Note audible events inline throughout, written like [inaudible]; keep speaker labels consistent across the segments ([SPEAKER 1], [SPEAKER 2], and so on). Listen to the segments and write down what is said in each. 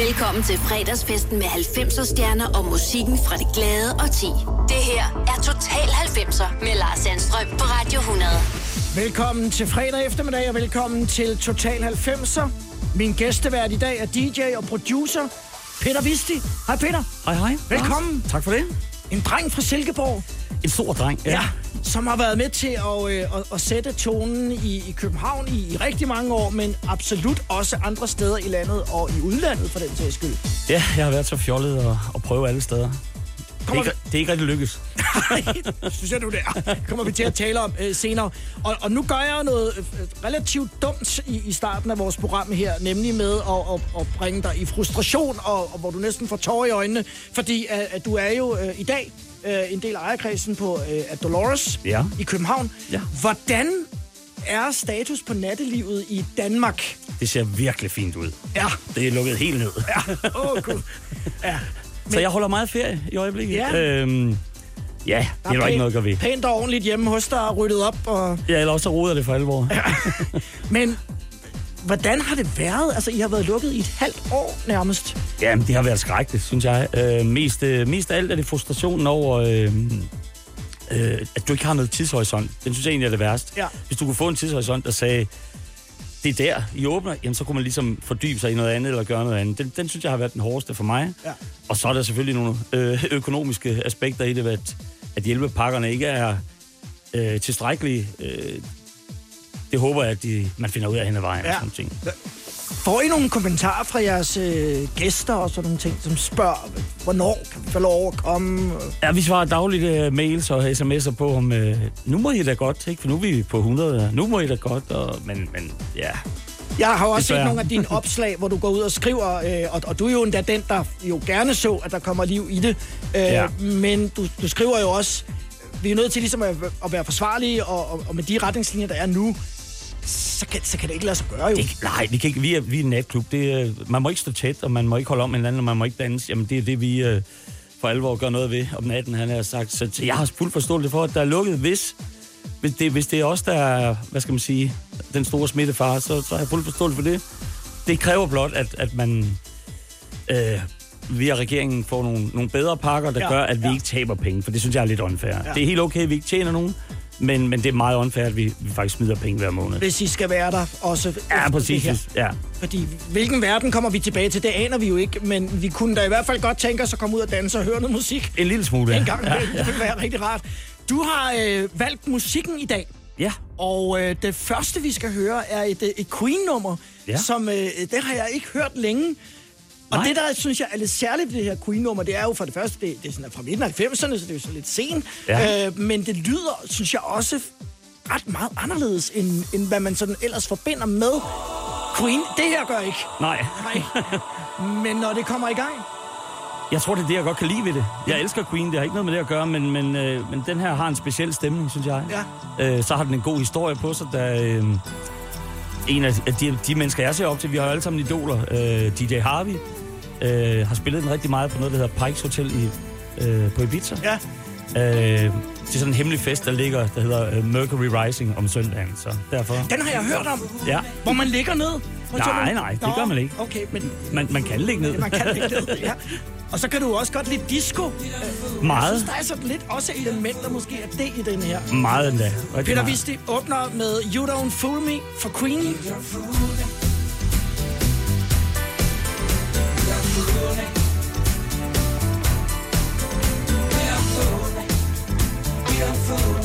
[SPEAKER 1] Velkommen til fredagsfesten med 90'er stjerner og musikken fra det glade og ti. Det her er Total 90'er med Lars Sandstrøm på Radio 100.
[SPEAKER 2] Velkommen til fredag eftermiddag, og velkommen til Total 90'er. Min gæstevært i dag er DJ og producer Peter Visti. Hej Peter.
[SPEAKER 3] Hej, hej.
[SPEAKER 2] Velkommen.
[SPEAKER 3] Ja, tak for det.
[SPEAKER 2] En dreng fra Silkeborg.
[SPEAKER 3] En stor dreng.
[SPEAKER 2] Ja. Som har været med til at, øh, at, at sætte tonen i, i København i, i rigtig mange år, men absolut også andre steder i landet og i udlandet for den sags skyld.
[SPEAKER 3] Ja, jeg har været så fjollet og, og prøve alle steder. Det er,
[SPEAKER 2] Kommer
[SPEAKER 3] ikke, det er ikke rigtig lykkes.
[SPEAKER 2] Nej, synes jeg nu det er. Kommer vi til at tale om øh, senere. Og, og nu gør jeg noget øh, relativt dumt i, i starten af vores program her, nemlig med at, at, at bringe dig i frustration, og, og hvor du næsten får tårer i øjnene, fordi at, at du er jo øh, i dag øh, en del af ejerkredsen på øh, at Dolores
[SPEAKER 3] Ja.
[SPEAKER 2] i København.
[SPEAKER 3] Ja.
[SPEAKER 2] Hvordan er status på nattelivet i Danmark?
[SPEAKER 3] Det ser virkelig fint ud.
[SPEAKER 2] Ja,
[SPEAKER 3] Det er lukket helt ned.
[SPEAKER 2] ja, åh oh, gud. Ja,
[SPEAKER 3] Så jeg holder meget ferie i øjeblikket.
[SPEAKER 2] Ja.
[SPEAKER 3] Øhm, ja, det er der ikke noget at gøre ved.
[SPEAKER 2] Pænt og ordentligt hjemme hos dig, ryddet op og...
[SPEAKER 3] Ja, eller også så roder det for alvor. Ja. [laughs]
[SPEAKER 2] Men hvordan har det været? Altså, I har været lukket i et halvt år nærmest.
[SPEAKER 3] Jamen, det har været skrækkeligt, synes jeg. Øh, mest, øh, mest af alt er det frustrationen over, øh, øh, at du ikke har noget tidshorisont. Den synes jeg egentlig er det værste.
[SPEAKER 2] Ja.
[SPEAKER 3] Hvis du kunne få en tidshorisont, der sagde, det er der, I åbner, jamen så kunne man ligesom fordybe sig i noget andet eller gøre noget andet. Den, den synes jeg har været den hårdeste for mig.
[SPEAKER 2] Ja.
[SPEAKER 3] Og så er der selvfølgelig nogle øh, økonomiske aspekter i det, at, at hjælpepakkerne ikke er øh, tilstrækkelige. Øh, det håber jeg, at de, man finder ud af hen ad vejen.
[SPEAKER 2] Ja.
[SPEAKER 3] Og sådan ting.
[SPEAKER 2] Får I nogle kommentarer fra jeres øh, gæster og sådan nogle ting, som spørger, hvornår kan vi få lov at komme?
[SPEAKER 3] Ja, vi svarer dagligt uh, mails og sms'er på, om uh, nu må I da godt, ikke? for nu er vi på 100, nu må I da godt, og, men, men ja,
[SPEAKER 2] Jeg har også set nogle af dine opslag, hvor du går ud og skriver, øh, og, og du er jo endda den, der jo gerne så, at der kommer liv i det. Øh,
[SPEAKER 3] Ja.
[SPEAKER 2] Men du, du skriver jo også, vi er nødt til ligesom at, at være forsvarlige, og, og, og med de retningslinjer, der er nu, så kan, så kan det ikke lade sig gøre jo.
[SPEAKER 3] det, nej, vi, kan ikke, vi, er, vi er en natklub. Det, man må ikke stå tæt, og man må ikke holde om med hinanden, og man må ikke danse. Jamen, det er det, vi uh, for alvor gør noget ved om natten, han har sagt. Så, jeg har fuld forståelse for, at der er lukket, hvis, hvis, det, hvis det er os, der er, hvad skal man sige, den store smittefare, så, så har jeg fuld forståelse for det. Det kræver blot, at, at man øh, via regeringen får nogle, nogle bedre pakker, der
[SPEAKER 2] Ja,
[SPEAKER 3] gør, at vi
[SPEAKER 2] ja.
[SPEAKER 3] ikke taber penge, for det synes jeg er lidt unfair.
[SPEAKER 2] Ja.
[SPEAKER 3] Det er helt okay, at vi ikke tjener nogen, men, men det er meget unfair, at vi, vi faktisk smider penge hver måned.
[SPEAKER 2] Hvis I skal være der også
[SPEAKER 3] Ja,
[SPEAKER 2] det
[SPEAKER 3] præcis.
[SPEAKER 2] her.
[SPEAKER 3] Ja.
[SPEAKER 2] Fordi hvilken verden kommer vi tilbage til, det aner vi jo ikke, men vi kunne da i hvert fald godt tænke os at komme ud og danse og høre noget musik
[SPEAKER 3] En lille smule.
[SPEAKER 2] en gang. Ja. Det ville være rigtig rart. Du har øh, valgt musikken i dag,
[SPEAKER 3] Ja.
[SPEAKER 2] og øh, det første, vi skal høre, er et, øh, et Queen-nummer, ja.
[SPEAKER 3] Ja.
[SPEAKER 2] som øh, det har jeg ikke hørt længe. Og
[SPEAKER 3] Nej.
[SPEAKER 2] det, der synes jeg er lidt særligt ved det her Queen-nummer, det er jo for det første, det, det er sådan fra midten af 90'erne, så det er jo så lidt sent.
[SPEAKER 3] Ja.
[SPEAKER 2] Øh, men det lyder, synes jeg også, ret meget anderledes, end, end hvad man sådan ellers forbinder med Queen. Det her gør ikke.
[SPEAKER 3] Nej.
[SPEAKER 2] Nej. Men når det kommer i gang,
[SPEAKER 3] Jeg tror, det er det, jeg godt kan lide ved det. Jeg elsker Queen, det har ikke noget med det at gøre, men, men, øh, men den her har en speciel stemning, synes jeg.
[SPEAKER 2] Ja.
[SPEAKER 3] Øh, så har den en god historie på sig, da øh, en af de, de mennesker, jeg ser op til, vi har jo alle sammen idoler, øh, DJ Harvey, øh, har spillet den rigtig meget på noget, der hedder Pikes Hotel i, øh, på Ibiza.
[SPEAKER 2] ja.
[SPEAKER 3] Øh, det er sådan en hemmelig fest, der ligger, der hedder øh, Mercury Rising om søndagen, så derfor...
[SPEAKER 2] Den har jeg hørt om,
[SPEAKER 3] Ja,
[SPEAKER 2] hvor man ligger ned.
[SPEAKER 3] Nej, nej, det gør man ikke.
[SPEAKER 2] Okay, men
[SPEAKER 3] man, man kan ligge ned.
[SPEAKER 2] man kan ligge ned, ja. Og så kan du også godt lide disco. Jeg
[SPEAKER 3] Meget,
[SPEAKER 2] synes, der er sådan lidt også elementer måske af det i den her.
[SPEAKER 3] meget endda. Rigtig
[SPEAKER 2] Peter. Visti åbner med You Don't Fool Me for Queen.
[SPEAKER 4] fool.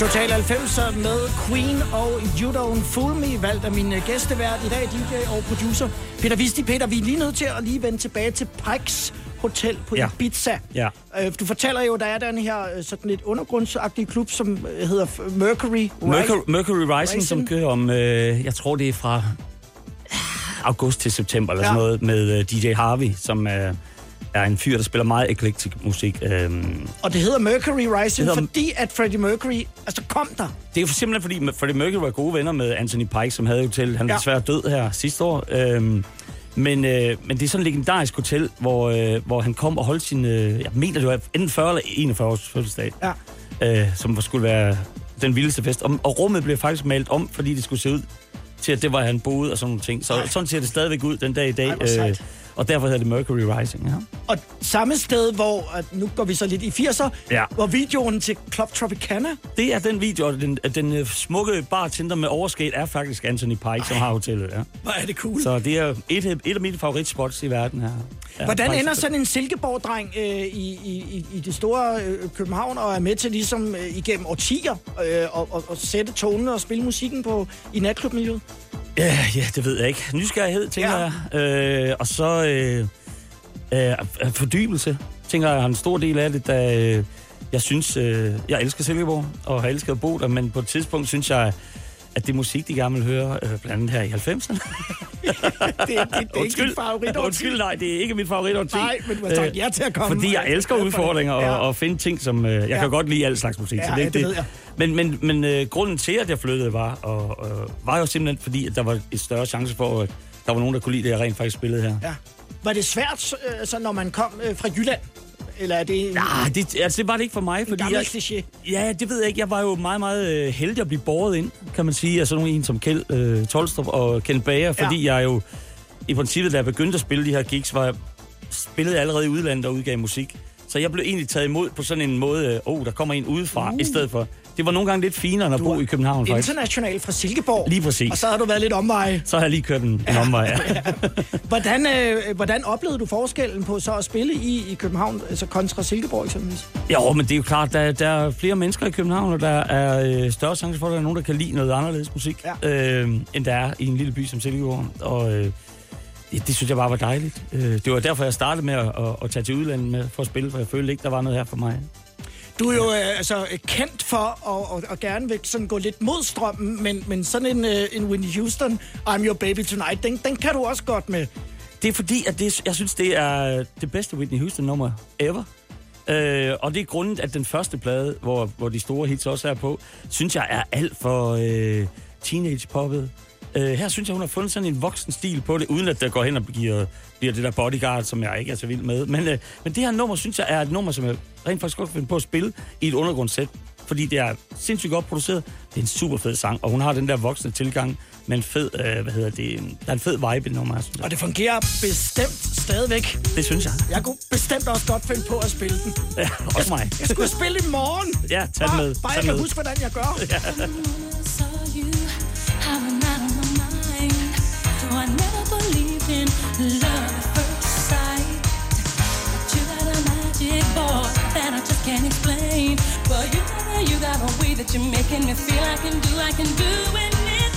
[SPEAKER 2] Total 90'er med Queen og You Don't Fool Me, valgt af min øh, gæstevært i dag, DJ og producer Peter Visti. Peter, vi er lige nødt til at lige vende tilbage til Pikes Hotel på
[SPEAKER 3] Ja.
[SPEAKER 2] Ibiza.
[SPEAKER 3] Ja.
[SPEAKER 2] Øh, Du fortæller jo, der er den her øh, sådan lidt undergrundsagtige klub, som øh, hedder Mercury.
[SPEAKER 3] Mercury, Mercury Rising,
[SPEAKER 2] Rising.
[SPEAKER 3] som kører om, øh, jeg tror det er fra august til september eller sådan
[SPEAKER 2] Ja.
[SPEAKER 3] noget, med øh, DJ Harvey, som øh, er en fyr, der spiller meget eklektisk musik. Øhm,
[SPEAKER 2] Og det hedder Mercury Rising,
[SPEAKER 3] hedder-
[SPEAKER 2] fordi at Freddie Mercury altså kom der.
[SPEAKER 3] Det er jo simpelthen fordi, Freddie Mercury var gode venner med Anthony Pike, som havde hotel. Han er
[SPEAKER 2] Ja.
[SPEAKER 3] desværre død her sidste år. Øhm, men, øh, men det er sådan et legendarisk hotel, hvor, øh, hvor han kom og holdt sin, øh, jeg mener det var enten 40 eller 41 års fødselsdag,
[SPEAKER 2] Ja.
[SPEAKER 3] øh, som skulle være den vildeste fest. Og, og rummet blev faktisk malet om, fordi det skulle se ud til, at det var, han boede og sådan nogle ting. Så
[SPEAKER 2] Ej.
[SPEAKER 3] sådan ser det stadigvæk ud den dag i dag.
[SPEAKER 2] Ej.
[SPEAKER 3] Og derfor hedder det Mercury Rising. Ja.
[SPEAKER 2] Og samme sted, hvor at nu går vi så lidt i 80'er,
[SPEAKER 3] Ja.
[SPEAKER 2] hvor videoen til Club Tropicana,
[SPEAKER 3] Det er den video, og den, den øh, smukke bartender med overskæg er faktisk Anthony Pike, som har hotellet. Ja.
[SPEAKER 2] hvor er det cool.
[SPEAKER 3] Så det er et, et af mine favoritspots i verden her. Ja,
[SPEAKER 2] Hvordan ender sådan en Silkeborg-dreng øh, i, i, i- i det store øh, København og er med til ligesom øh, igennem årtier øh, og, og, og sætte tonen og spille musikken på i natklubmiljøet?
[SPEAKER 3] Ja, ja, det ved jeg ikke. Nysgerrighed, tænker
[SPEAKER 2] Ja.
[SPEAKER 3] jeg. Øh, og så øh, øh, fordybelse, tænker jeg, har en stor del af det, da øh, jeg synes, øh, jeg elsker Silkeborg og har elsket at bo der, men på et tidspunkt synes jeg, at det musik, de gerne vil høre, øh, blandt andet her i 90'erne. [laughs]
[SPEAKER 2] Det, det, det er ikke din favorit
[SPEAKER 3] Undskyld, nej, det er ikke mit favorit
[SPEAKER 2] Nej, men du har sagt ja til at komme.
[SPEAKER 3] Fordi jeg
[SPEAKER 2] og er
[SPEAKER 3] elsker
[SPEAKER 2] det.
[SPEAKER 3] udfordringer og,
[SPEAKER 2] Ja.
[SPEAKER 3] og finde ting, som... Øh, jeg
[SPEAKER 2] Ja.
[SPEAKER 3] kan godt lide al slags musik,
[SPEAKER 2] Ja,
[SPEAKER 3] så det er
[SPEAKER 2] ja, det jeg.
[SPEAKER 3] Men, men, men øh, grunden til, at jeg flyttede, var, og, og, var jo simpelthen fordi, at der var et større chance for, at der var nogen, der kunne lide det, jeg rent faktisk spillede her.
[SPEAKER 2] Ja. Var det svært, øh, så når man kom øh, fra Jylland? Eller er det en
[SPEAKER 3] Ja, det, altså, det var det ikke for mig, fordi jeg,
[SPEAKER 2] kliché?
[SPEAKER 3] Ja, det ved jeg ikke. Jeg var jo meget, meget øh, heldig at blive båret ind, kan man sige, af sådan nogle en som Kjeld øh, Tolstrup og Kjeld Bager, fordi ja. jeg jo i princippet, da jeg begyndte at spille de her gigs, var jeg spillede allerede i udlandet og udgav musik. Så jeg blev egentlig taget imod på sådan en måde, øh, oh, der kommer en udefra, uh. i stedet for. Det var nogle gange lidt finere end at
[SPEAKER 2] Du
[SPEAKER 3] bo i København, faktisk.
[SPEAKER 2] International fra Silkeborg.
[SPEAKER 3] Lige præcis.
[SPEAKER 2] Og så har du været lidt omveje.
[SPEAKER 3] Så har jeg lige kørt en, en omvej. Ja.
[SPEAKER 2] Hvordan, øh, hvordan oplevede du forskellen på så at spille i, i København, altså kontra Silkeborg eksempelvis?
[SPEAKER 3] Jo, men det er jo klart, der, der er flere mennesker i København, og der er øh, større chance for, at der er nogen, der kan lide noget anderledes musik,
[SPEAKER 2] Ja.
[SPEAKER 3] øh, end der er i en lille by som Silkeborg. Og øh, det, det synes jeg bare var dejligt. Øh, det var derfor, jeg startede med at, at, at tage til udlandet med, for at spille, for jeg følte ikke, der var noget her for mig.
[SPEAKER 2] Du er jo øh, altså kendt for at, at, at gerne vil sådan gå lidt mod strømmen, men, men sådan en, øh, en Whitney Houston, I'm Your Baby Tonight, den, den kan du også godt med.
[SPEAKER 3] Det er fordi, at det, jeg synes, det er det bedste Whitney Houston-nummer ever. Øh, og det er grunden, at den første plade, hvor, hvor de store hits også er på, synes jeg er alt for øh, teenage-poppet. Øh, her synes jeg, hun har fundet sådan en voksen stil på det, uden at der går hen og bliver, bliver det der bodyguard, som jeg ikke er så vild med. Men, øh, men det her nummer, synes jeg, er et nummer, som jeg rent faktisk godt kan finde på at spille i et undergrundssæt. Fordi det er sindssygt godt produceret. Det er en super fed sang, og hun har den der voksne tilgang med en fed, øh, hvad hedder det, der er en fed vibe i det nummer, synes jeg.
[SPEAKER 2] Og det fungerer bestemt stadigvæk.
[SPEAKER 3] Det synes jeg.
[SPEAKER 2] Jeg kunne bestemt også godt finde på at spille den.
[SPEAKER 3] Ja, også mig.
[SPEAKER 2] Jeg skulle spille i morgen.
[SPEAKER 3] Ja, tag den
[SPEAKER 2] bare,
[SPEAKER 3] med.
[SPEAKER 2] Bare
[SPEAKER 3] Tag
[SPEAKER 2] jeg kan huske, hvordan jeg gør. [laughs] Ja.
[SPEAKER 5] You got a magic ball that I just can't explain. But you tell you got a way that you're making me feel. I can do, I can do anything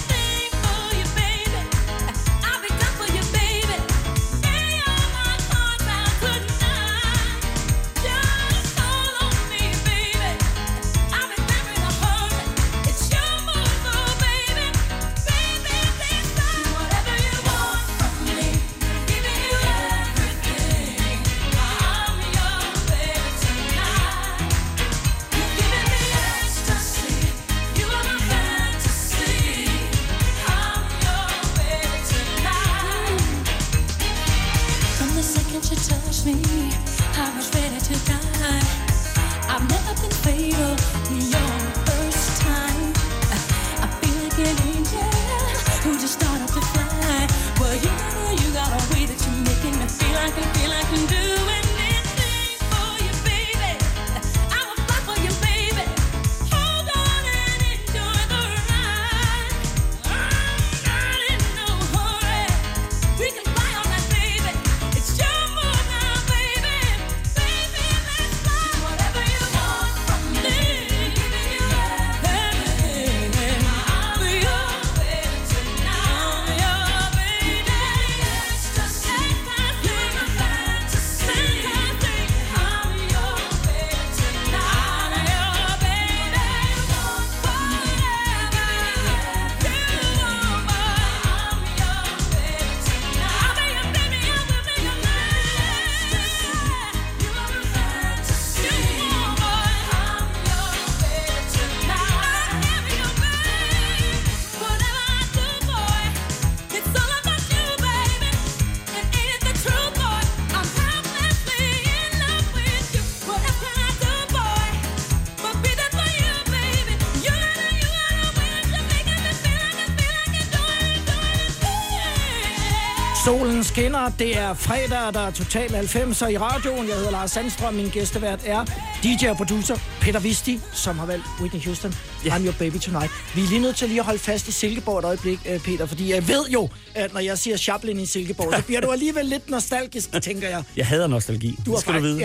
[SPEAKER 2] det er fredag, der er total 90'er i radioen. Jeg hedder Lars Sandstrøm, min gæstevært er DJ og producer Peter Visti, som har valgt Whitney Houston. Yeah. I'm your baby tonight. Vi er lige nødt til lige at holde fast i Silkeborg et øjeblik, øh, Peter, fordi jeg ved jo, at når jeg siger Chaplin i Silkeborg, så bliver du alligevel lidt nostalgisk, tænker jeg.
[SPEAKER 3] Jeg hader nostalgi.
[SPEAKER 2] Du har
[SPEAKER 3] det skal du
[SPEAKER 2] faktisk-
[SPEAKER 3] vide.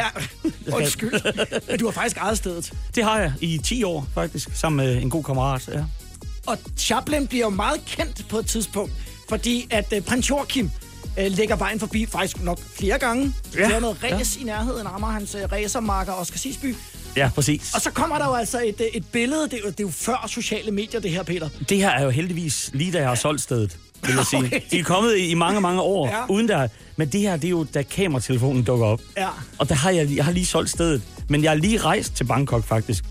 [SPEAKER 2] Ja, [laughs] undskyld. Men du har faktisk ejet stedet.
[SPEAKER 3] Det har jeg i 10 år, faktisk, sammen med en god kammerat. Ja.
[SPEAKER 2] Og Chaplin bliver jo meget kendt på et tidspunkt, fordi at øh, prins Joachim øh, lægger vejen forbi faktisk nok flere gange. Ja. Der er noget ræs ja. i nærheden af Amager, hans øh, racermarker Oscar Sisby.
[SPEAKER 3] ja, præcis.
[SPEAKER 2] Og så kommer der jo altså et, øh, et billede, det er, jo, det er jo før sociale medier, det her, Peter.
[SPEAKER 3] Det her er jo heldigvis lige da jeg har solgt stedet, vil jeg sige. [laughs]
[SPEAKER 2] Okay.
[SPEAKER 3] De er kommet i mange, mange år,
[SPEAKER 2] Ja.
[SPEAKER 3] uden der... Men det her, det er jo, da kameratelefonen dukker op.
[SPEAKER 2] Ja.
[SPEAKER 3] Og der har jeg, jeg har lige solgt stedet. Men jeg har lige rejst til Bangkok, faktisk.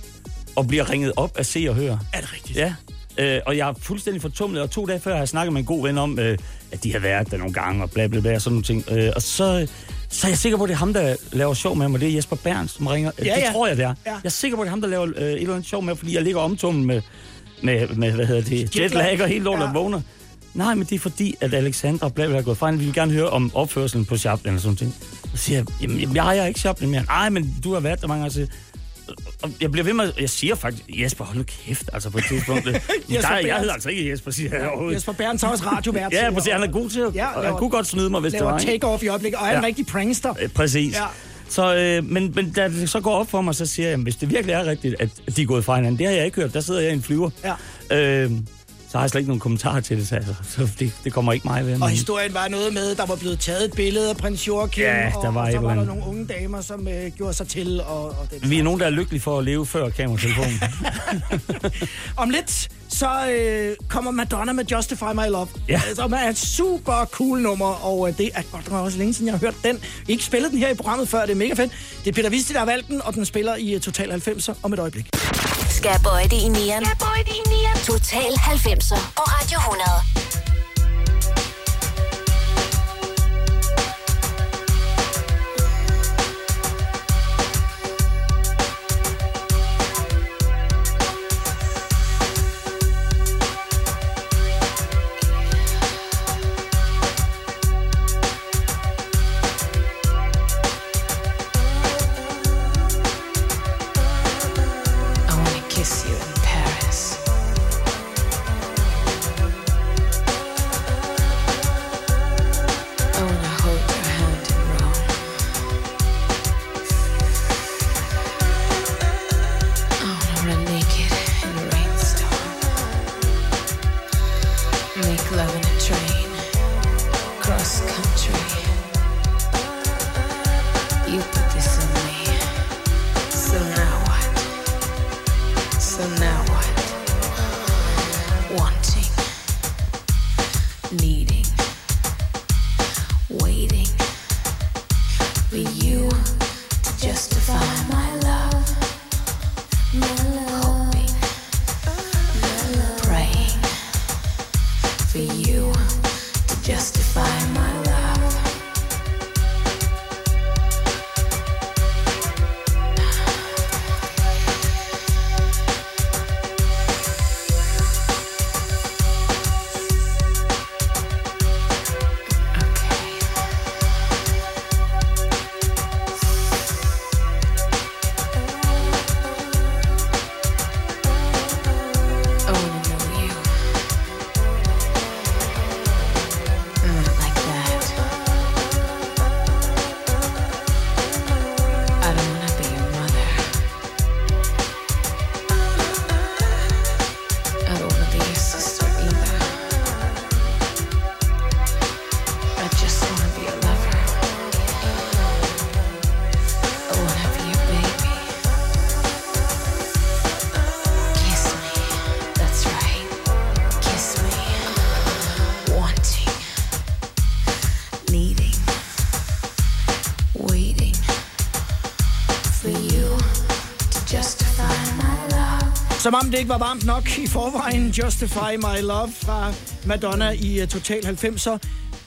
[SPEAKER 3] Og bliver ringet op af se og høre.
[SPEAKER 2] Er det rigtigt?
[SPEAKER 3] Ja. Øh, og jeg er fuldstændig fortumlet, og to dage før har jeg snakket med en god ven om, øh, at de har været der nogle gange, og bla bla bla, og sådan nogle ting. Øh, og så, så er jeg sikker på, at det er ham, der laver sjov med mig. Det er Jesper Berns, som ringer.
[SPEAKER 2] Ja,
[SPEAKER 3] det
[SPEAKER 2] ja.
[SPEAKER 3] tror jeg, det er.
[SPEAKER 2] Ja.
[SPEAKER 3] Jeg er sikker på, at det er ham, der laver øh, et eller andet sjov med, fordi jeg ligger omtumlet med, med, med, hvad hedder det,
[SPEAKER 2] Jetlag.
[SPEAKER 3] og helt lort
[SPEAKER 2] Ja.
[SPEAKER 3] vågner. Nej, men det er fordi, at Alexandra bla bla er gået fra. Han ville gerne høre om opførselen på Chaplin eller sådan ting. Så siger jeg, jamen, jamen, jeg ejer ikke Chaplin mere. Nej, men du har været der mange gange. Jeg, bliver ved med, jeg siger faktisk, Jesper, hold nu kæft, altså på et tidspunkt. [laughs] der, jeg hedder altså ikke Jesper, siger jeg overhovedet.
[SPEAKER 2] Jesper Berns er også radiovært.
[SPEAKER 3] Ja, præcis, han er god til at,
[SPEAKER 2] Ja, laver-
[SPEAKER 3] han kunne godt snyde mig, hvis det
[SPEAKER 2] laver
[SPEAKER 3] var. ikke?
[SPEAKER 2] take-off i øjeblikket, og er en
[SPEAKER 3] Ja.
[SPEAKER 2] rigtig prankster.
[SPEAKER 3] Præcis.
[SPEAKER 2] Ja.
[SPEAKER 3] Så, øh, men, men da det så går op for mig, så siger jeg, jamen, hvis det virkelig er rigtigt, at de er gået fra hinanden, det har jeg ikke hørt. Der sidder jeg i en flyver.
[SPEAKER 2] Ja.
[SPEAKER 3] Øh, så har jeg slet ikke nogen kommentarer til det, så, altså, så det, det kommer ikke mig ved.
[SPEAKER 2] Og
[SPEAKER 3] men-
[SPEAKER 2] historien var noget med, der var blevet taget et billede af prins Joachim,
[SPEAKER 3] Ja, der
[SPEAKER 2] og,
[SPEAKER 3] var
[SPEAKER 2] og
[SPEAKER 3] et
[SPEAKER 2] så var der nogle unge damer, som øh, gjorde sig til. Og, og den
[SPEAKER 3] Vi er nogen, der er lykkelige for at leve før kameratelefonen. [laughs]
[SPEAKER 2] Om lidt, så øh, kommer Madonna med Justify My Love.
[SPEAKER 3] Ja.
[SPEAKER 2] Som er et super cool nummer, og øh, det er godt nok også længe siden, jeg har hørt den. Ikke spillet den her i programmet før, det er mega fedt. Det er Peter Visti, der har valgt den, og den spiller i øh, Total 90'er om et øjeblik.
[SPEAKER 1] Skal jeg bøje det i nieren? Skal jeg bøje det i nieren? Total 90'er på Radio 100.
[SPEAKER 2] Som om det ikke var varmt nok i forvejen, Justify My Love fra Madonna i uh, Total 90'er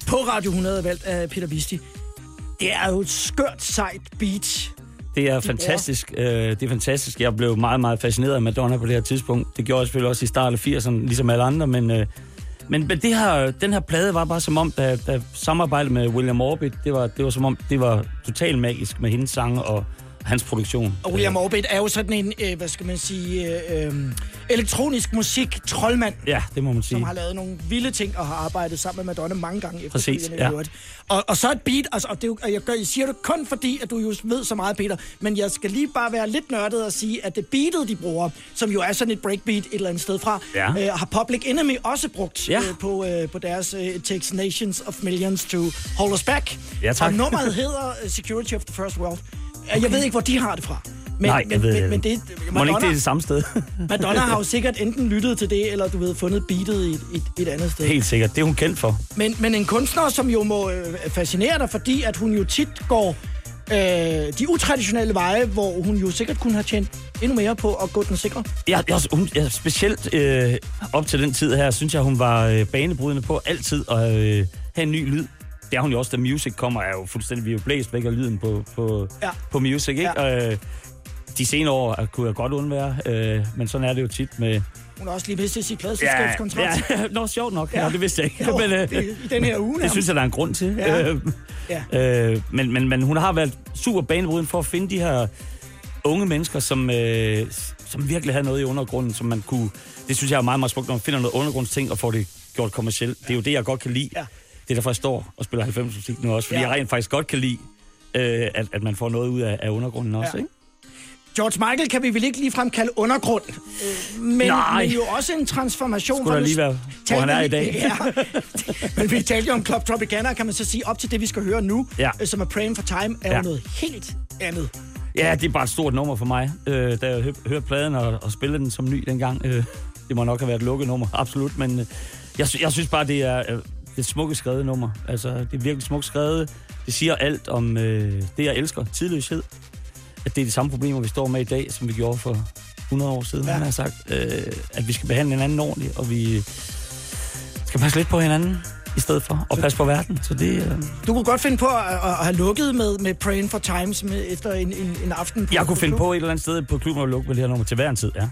[SPEAKER 2] på Radio 100, valgt af Peter Visti. Det er jo et skørt, sejt beat.
[SPEAKER 3] Det er fantastisk. Øh, det er fantastisk. Jeg blev meget, meget fascineret af Madonna på det her tidspunkt. Det gjorde jeg selvfølgelig også i starten af 80'erne, ligesom alle andre, men... Øh, men men det her, den her plade var bare som om, da, da samarbejdet med William Orbit, det var, det var som om, det var totalt magisk med hendes sange og hans produktion.
[SPEAKER 2] Og William Orbit er jo sådan en, øh, hvad skal man sige, øh, øh, elektronisk musik troldmand.
[SPEAKER 3] Ja, det må man sige.
[SPEAKER 2] som har lavet nogle vilde ting og har arbejdet sammen med Madonna mange gange
[SPEAKER 3] Præcis,
[SPEAKER 2] efterfølgende.
[SPEAKER 3] ja.
[SPEAKER 2] Og, og så et beat, altså, og det og jeg, gør, jeg siger det kun fordi, at du jo ved så meget, Peter, men jeg skal lige bare være lidt nørdet og sige, at det beatet, de bruger, som jo er sådan et breakbeat et eller andet sted fra,
[SPEAKER 3] Ja.
[SPEAKER 2] øh, har Public Enemy også brugt
[SPEAKER 3] Ja.
[SPEAKER 2] øh, på, øh, på deres øh, It Takes Nations of Millions to Hold Us Back.
[SPEAKER 3] Ja, tak.
[SPEAKER 2] Og nummeret [laughs] hedder øh, Security of the First World. Okay. Jeg ved ikke, hvor de har det fra. Men,
[SPEAKER 3] Nej,
[SPEAKER 2] men,
[SPEAKER 3] jeg ved,
[SPEAKER 2] men, men det,
[SPEAKER 3] Må ikke det er det samme sted? [laughs]
[SPEAKER 2] Madonna har jo sikkert enten lyttet til det, eller du ved, fundet beatet i et, et, et andet sted.
[SPEAKER 3] Helt sikkert. Det er hun kendt for.
[SPEAKER 2] Men, men en kunstner, som jo må øh, fascinere dig, fordi at hun jo tit går øh, de utraditionelle veje, hvor hun jo sikkert kunne have tjent endnu mere på at gå den sikre.
[SPEAKER 3] Jeg, jeg, hun, jeg, specielt øh, op til den tid her, synes jeg, hun var øh, banebrydende på altid at øh, have en ny lyd. Det er hun jo også, da Music kommer, er jo fuldstændig, vi er jo blæst væk af lyden på, på,
[SPEAKER 2] Ja.
[SPEAKER 3] ja. på Music, ikke? Ja. Øh, de senere år kunne jeg godt undvære, øh, men sådan er det jo tit med...
[SPEAKER 2] Hun har også lige mistet sit pladselskabskontrakt.
[SPEAKER 3] ja, [laughs] nå, sjovt nok.
[SPEAKER 2] Ja.
[SPEAKER 3] Ja. Nå, det vidste jeg ikke. [laughs]
[SPEAKER 2] Jo,
[SPEAKER 3] men, øh,
[SPEAKER 2] det, I den her uge
[SPEAKER 3] det synes jeg, der er en grund til.
[SPEAKER 2] Ja.
[SPEAKER 3] Øh,
[SPEAKER 2] Ja.
[SPEAKER 3] Øh, men, men, men hun har været super banebrydende for at finde de her unge mennesker, som, øh, som virkelig havde noget i undergrunden, som man kunne... Det synes jeg er meget, meget smukt, når man finder noget undergrundsting og får det gjort kommercielt. Det er jo det, jeg godt kan lide.
[SPEAKER 2] Ja.
[SPEAKER 3] Det er derfor, jeg står og spiller 90 musik nu også, fordi
[SPEAKER 2] Ja.
[SPEAKER 3] jeg rent faktisk godt kan lide, øh, at, at man får noget ud af, af undergrunden også,
[SPEAKER 2] Ja.
[SPEAKER 3] ikke?
[SPEAKER 2] George Michael kan vi vel ikke ligefrem kalde undergrund, øh, men,
[SPEAKER 3] Nej.
[SPEAKER 2] men jo også en transformation.
[SPEAKER 3] Skulle der lige være, hvor han er i dag. [laughs]
[SPEAKER 2] Ja. Men vi talte jo om Club Tropicana, kan man så sige, op til det, vi skal høre nu,
[SPEAKER 3] Ja.
[SPEAKER 2] øh, som er Praying for Time, er jo
[SPEAKER 3] Ja.
[SPEAKER 2] noget helt andet.
[SPEAKER 3] Ja, det er bare et stort nummer for mig, øh, da jeg hø- hørte pladen og, og spillede den som ny dengang. Øh, det må nok have været et lukket nummer, absolut, men øh, jeg, jeg synes bare, det er, øh, det er et smukke skrevet nummer. Altså, det er virkelig smukt skrevet. Det siger alt om øh, det, jeg elsker, tidløshed. At det er de samme problemer, vi står med i dag, som vi gjorde for 100 år siden,
[SPEAKER 2] Ja.
[SPEAKER 3] han har sagt. Øh, at vi skal behandle hinanden ordentligt, og vi skal passe lidt på hinanden i stedet for, og passe på verden. Så det, øh,
[SPEAKER 2] Du kunne godt finde på at, at, at have lukket med, med Praying for Times med, efter en, en, en aften. På,
[SPEAKER 3] jeg kunne finde på et eller andet sted på klubben at lukke med det her nummer til hver en tid, ja.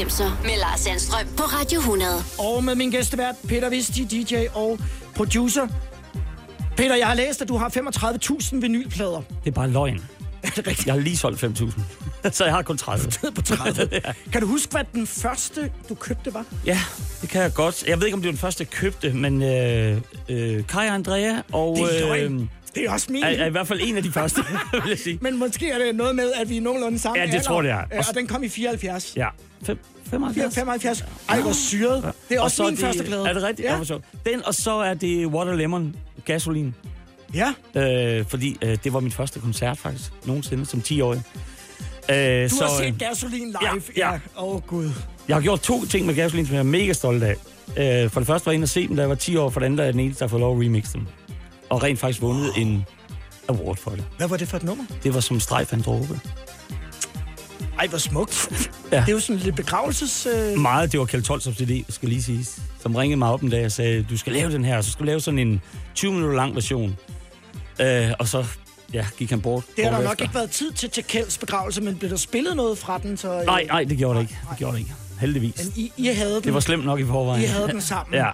[SPEAKER 1] 90'er med Lars Sandstrøm på Radio 100.
[SPEAKER 2] Og med min gæstevært, Peter Visti, DJ og producer. Peter, jeg har læst, at du har 35.000 vinylplader.
[SPEAKER 3] Det er bare løgn.
[SPEAKER 2] Er det rigtigt?
[SPEAKER 3] Jeg har lige solgt 5.000. Så jeg har kun 30.
[SPEAKER 2] på 30. [laughs]
[SPEAKER 3] Ja.
[SPEAKER 2] Kan du huske, hvad den første, du købte, var?
[SPEAKER 3] Ja, det kan jeg godt. Jeg ved ikke, om det var den første, jeg købte, men øh, øh, Kai og Andrea og...
[SPEAKER 2] Det er
[SPEAKER 3] øh,
[SPEAKER 2] løgn. Det er også min.
[SPEAKER 3] er, er i hvert fald en af de første, [laughs] vil jeg sige.
[SPEAKER 2] Men måske er det noget med, at vi er nogenlunde samme
[SPEAKER 3] Ja, det
[SPEAKER 2] alder.
[SPEAKER 3] tror jeg.
[SPEAKER 2] Øh, Og den kom i 74.
[SPEAKER 3] Ja. Fem, 75?
[SPEAKER 2] 75. Ej, hvor syret. Det er
[SPEAKER 3] Og
[SPEAKER 2] også
[SPEAKER 3] så
[SPEAKER 2] min
[SPEAKER 3] det-
[SPEAKER 2] første plade.
[SPEAKER 3] Er det rigtigt?
[SPEAKER 2] Ja.
[SPEAKER 3] Ja. Den, og så er det Water Lemon Gasolin.
[SPEAKER 2] Ja.
[SPEAKER 3] Øh, fordi øh, det var min første koncert faktisk, nogensinde, som 10-årig. Øh,
[SPEAKER 2] Du
[SPEAKER 3] så,
[SPEAKER 2] har set
[SPEAKER 3] øh,
[SPEAKER 2] Gasolin live.
[SPEAKER 3] Ja, ja.
[SPEAKER 2] Åh, oh, Gud.
[SPEAKER 3] Jeg har gjort to ting med Gasolin, som jeg er mega stolt af. Øh, for det første var jeg inde og se dem, da jeg var 10 år, for det andet er den eneste, der har fået lov at remixe dem. Og rent faktisk vundet en award for det.
[SPEAKER 2] Hvad var det for et nummer?
[SPEAKER 3] Det var som strejf en dråbe.
[SPEAKER 2] Ej, hvor smukt.
[SPEAKER 3] Ja.
[SPEAKER 2] Det er jo sådan lidt begravelses... Øh...
[SPEAKER 3] Meget, det var Kjeld Tolsovs idé, skal lige siges. Som ringede mig op en dag og sagde, du skal lave den her, så skal du lave sådan en 20 minutter lang version. Øh, og så ja, gik han bort.
[SPEAKER 2] Det har der
[SPEAKER 3] kort
[SPEAKER 2] nok
[SPEAKER 3] efter.
[SPEAKER 2] ikke været tid til til Kjelds begravelse, men blev der spillet noget fra den? Så, øh,
[SPEAKER 3] Nej, nej, det gjorde det ikke. Det gjorde det ikke. Heldigvis.
[SPEAKER 2] Men I, I havde den.
[SPEAKER 3] Det var slemt nok i forvejen.
[SPEAKER 2] I havde den sammen.
[SPEAKER 3] Ja,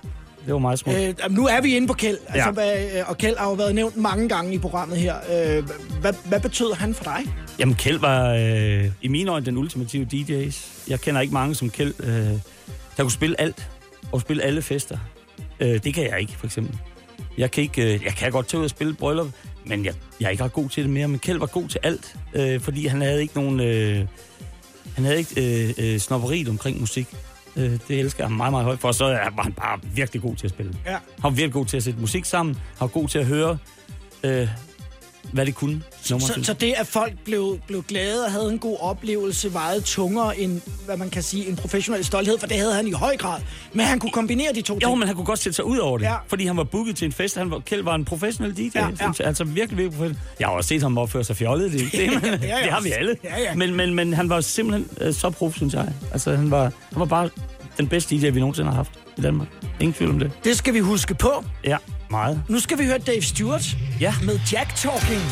[SPEAKER 3] det var meget smukt.
[SPEAKER 2] Øh, nu er vi inde på Kjeld, altså,
[SPEAKER 3] Ja.
[SPEAKER 2] hvad, øh, og Kjeld har jo været nævnt mange gange i programmet her. Øh, hvad, hvad betød han for dig?
[SPEAKER 3] Jamen, Kjeld var øh, i mine øjne den ultimative DJ's. Jeg kender ikke mange som Kjeld, øh, der kunne spille alt og spille alle fester. Øh, det kan jeg ikke, for eksempel. Jeg kan, ikke, øh, jeg kan godt tage ud og spille bryllup, men jeg, jeg er ikke ret god til det mere. Men Kjeld var god til alt, øh, fordi han havde ikke nogen... Øh, han havde ikke øh, øh, snopperiet omkring musik. Øh, det elsker jeg meget, meget højt for. Så var han bare virkelig god til at spille.
[SPEAKER 2] Ja.
[SPEAKER 3] Han var virkelig god til at sætte musik sammen. Han var god til at høre, øh, hvad det kunne.
[SPEAKER 2] Så, så det, at folk blev, blev glade og havde en god oplevelse, vejede tungere end, hvad man kan sige, en professionel stolthed, for det havde han i høj grad. Men han kunne kombinere de to
[SPEAKER 3] Jo,
[SPEAKER 2] ting.
[SPEAKER 3] men han kunne godt sætte sig ud over det,
[SPEAKER 2] Ja.
[SPEAKER 3] fordi han var booket til en fest. Han var, Kjeld var en professionel DJ,
[SPEAKER 2] Ja,
[SPEAKER 3] ja,
[SPEAKER 2] ja.
[SPEAKER 3] altså virkelig, virkelig professionel. Jeg har også set ham opføre sig fjollet, det, det, [laughs] men,
[SPEAKER 2] ja.
[SPEAKER 3] det har vi alle.
[SPEAKER 2] Ja, ja.
[SPEAKER 3] Men, men, men han var simpelthen øh, så prof, synes jeg. Altså, han var, han var bare den bedste DJ, vi nogensinde har haft i Danmark. Ingen tvivl om det.
[SPEAKER 2] Det skal vi huske på.
[SPEAKER 3] Ja, meget.
[SPEAKER 2] Nu skal vi høre Dave Stewart
[SPEAKER 3] Ja.
[SPEAKER 2] med Jack Talking.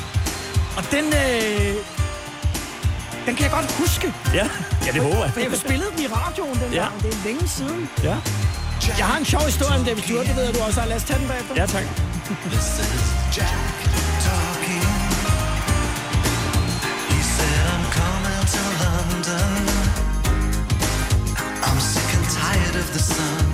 [SPEAKER 2] Og den, øh, den kan jeg godt huske,
[SPEAKER 3] Ja, ja det håber
[SPEAKER 2] for
[SPEAKER 3] jeg.
[SPEAKER 2] jeg spillede den i radioen den
[SPEAKER 3] Ja.
[SPEAKER 2] gang. Det er længe siden.
[SPEAKER 3] Ja,
[SPEAKER 2] Jeg har en sjov historie om Dave Stewart, det ved jeg, du også har. Lad os tage den bagefter.
[SPEAKER 3] ja tak.
[SPEAKER 4] This is Jack talking. He said, I'm coming to London. I'm sick and tired of the sun.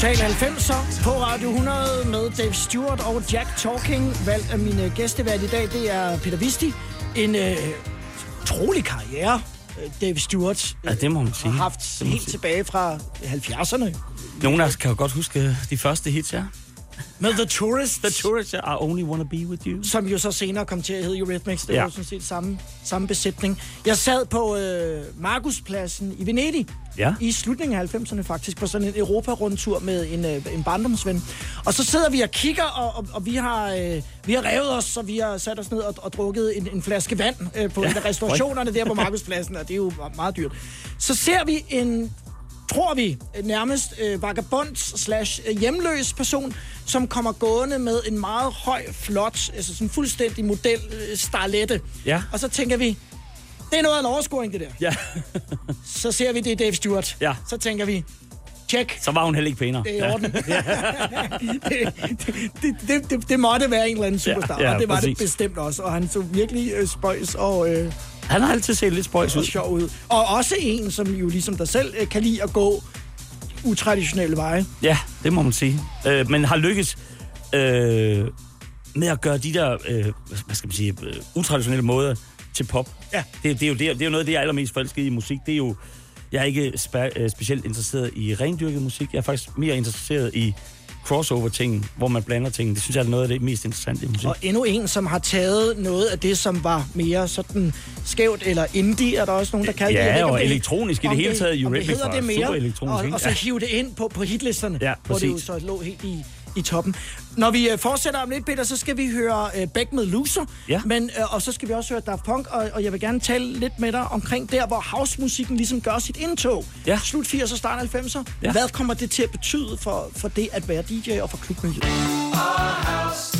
[SPEAKER 2] Total 90'er på Radio 100 med Dave Stewart og Jack Talking. Valgt af mine gæstevært i dag, det er Peter Visti. En øh, utrolig karriere, øh, Dave Stewart.
[SPEAKER 3] Ja, det må man sige.
[SPEAKER 2] Har haft helt
[SPEAKER 3] sige.
[SPEAKER 2] tilbage fra 70'erne.
[SPEAKER 3] Nogle af os kan jo godt huske de første hits, ja.
[SPEAKER 2] Med The Tourist,
[SPEAKER 3] The Tourist. I Only Wanna Be With You.
[SPEAKER 2] som jo så senere kom til at hedde Eurythmics. Det
[SPEAKER 3] Ja.
[SPEAKER 2] var jo sådan set samme, samme besætning. Jeg sad på øh, Markuspladsen i Venedig.
[SPEAKER 3] Ja.
[SPEAKER 2] i slutningen af 90'erne faktisk, på sådan en Europa-rundtur med en, øh, en barndomsven. Og så sidder vi og kigger, og, og, og vi, har, øh, vi har revet os, så vi har sat os ned og, og drukket en, en flaske vand øh, på ja. restaurationerne der på Markuspladsen, og det er jo meget dyrt. Så ser vi en tror vi, øh, nærmest øh, vagabond slash øh, hjemløs person, som kommer gående med en meget høj, flot, altså sådan fuldstændig model øh, starlette.
[SPEAKER 3] Ja.
[SPEAKER 2] Og så tænker vi, det er noget af en overscoring, det der.
[SPEAKER 3] Ja. [laughs]
[SPEAKER 2] Så ser vi, det er Dave Stewart.
[SPEAKER 3] Ja.
[SPEAKER 2] Så tænker vi, tjek,
[SPEAKER 3] Så var hun heller ikke pænere.
[SPEAKER 2] det er i orden. [laughs] [laughs] det, det, det, det, det måtte være en eller anden superstar,
[SPEAKER 3] Ja, ja,
[SPEAKER 2] og det var
[SPEAKER 3] præcis.
[SPEAKER 2] det bestemt også. Og han så virkelig øh, spøjs og, øh,
[SPEAKER 3] Han har altid set lidt spøjs
[SPEAKER 2] og
[SPEAKER 3] ud.
[SPEAKER 2] sjov ud. Og også en, som jo ligesom dig selv øh, kan lide at gå utraditionelle veje.
[SPEAKER 3] Ja, det må man sige. Øh, men har lykkes øh, med at gøre de der, øh, hvad skal man sige, øh, utraditionelle måder til pop.
[SPEAKER 2] Ja.
[SPEAKER 3] Det, det, er jo det, det er jo noget af det, jeg er allermest forelsket i i musik. Det er jo, jeg er ikke spe, øh, specielt interesseret i rendyrket musik. Jeg er faktisk mere interesseret i crossover-ting, hvor man blander ting. Det synes jeg er noget af det mest interessante i musik.
[SPEAKER 2] Og endnu en, som har taget noget af det, som var mere sådan skævt eller indie, er der også nogen, der kalder
[SPEAKER 3] Ja,
[SPEAKER 2] det. Om
[SPEAKER 3] og
[SPEAKER 2] det-
[SPEAKER 3] elektronisk i det
[SPEAKER 2] om
[SPEAKER 3] hele taget.
[SPEAKER 2] om det
[SPEAKER 3] Eurythmics
[SPEAKER 2] hedder
[SPEAKER 3] var
[SPEAKER 2] det mere,
[SPEAKER 3] super elektronisk,
[SPEAKER 2] og, og så
[SPEAKER 3] Ja.
[SPEAKER 2] hive det ind på, på hitlisterne,
[SPEAKER 3] Ja,
[SPEAKER 2] hvor det jo så lå helt i, i toppen. Når vi øh, fortsætter om lidt, Peter, så skal vi høre øh, Beck med Loser,
[SPEAKER 3] Ja.
[SPEAKER 2] men, øh, og så skal vi også høre Daft Punk, og, og jeg vil gerne tale lidt med dig omkring der, hvor housemusikken ligesom gør sit indtog.
[SPEAKER 3] Ja.
[SPEAKER 2] Slut 80'er, start 90'er.
[SPEAKER 3] Ja.
[SPEAKER 2] Hvad kommer det til at betyde for, for det at være DJ og for klubmiljøet?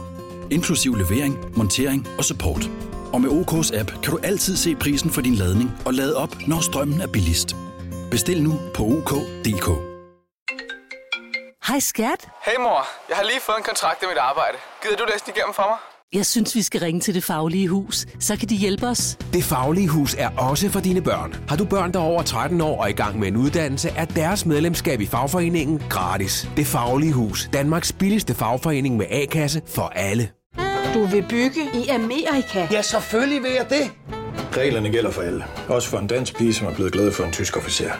[SPEAKER 6] inklusiv levering, montering og support. Og med OK's app kan du altid se prisen for din ladning og lade op, når strømmen er billigst. Bestil nu på OK.dk.
[SPEAKER 7] Hej skat.
[SPEAKER 8] Hey mor, jeg har lige fået en kontrakt i mit arbejde. Gider du læse den igennem for mig?
[SPEAKER 7] Jeg synes, vi skal ringe til Det Faglige Hus. Så kan de hjælpe os.
[SPEAKER 9] Det Faglige Hus er også for dine børn. Har du børn, der er over 13 år og i gang med en uddannelse, er deres medlemskab i fagforeningen gratis. Det Faglige Hus. Danmarks billigste fagforening med A-kasse for alle.
[SPEAKER 10] Du vil bygge i Amerika?
[SPEAKER 11] Ja, selvfølgelig vil jeg det. Reglerne gælder for alle. Også for en dansk pige, som er blevet glad for en tysk officer.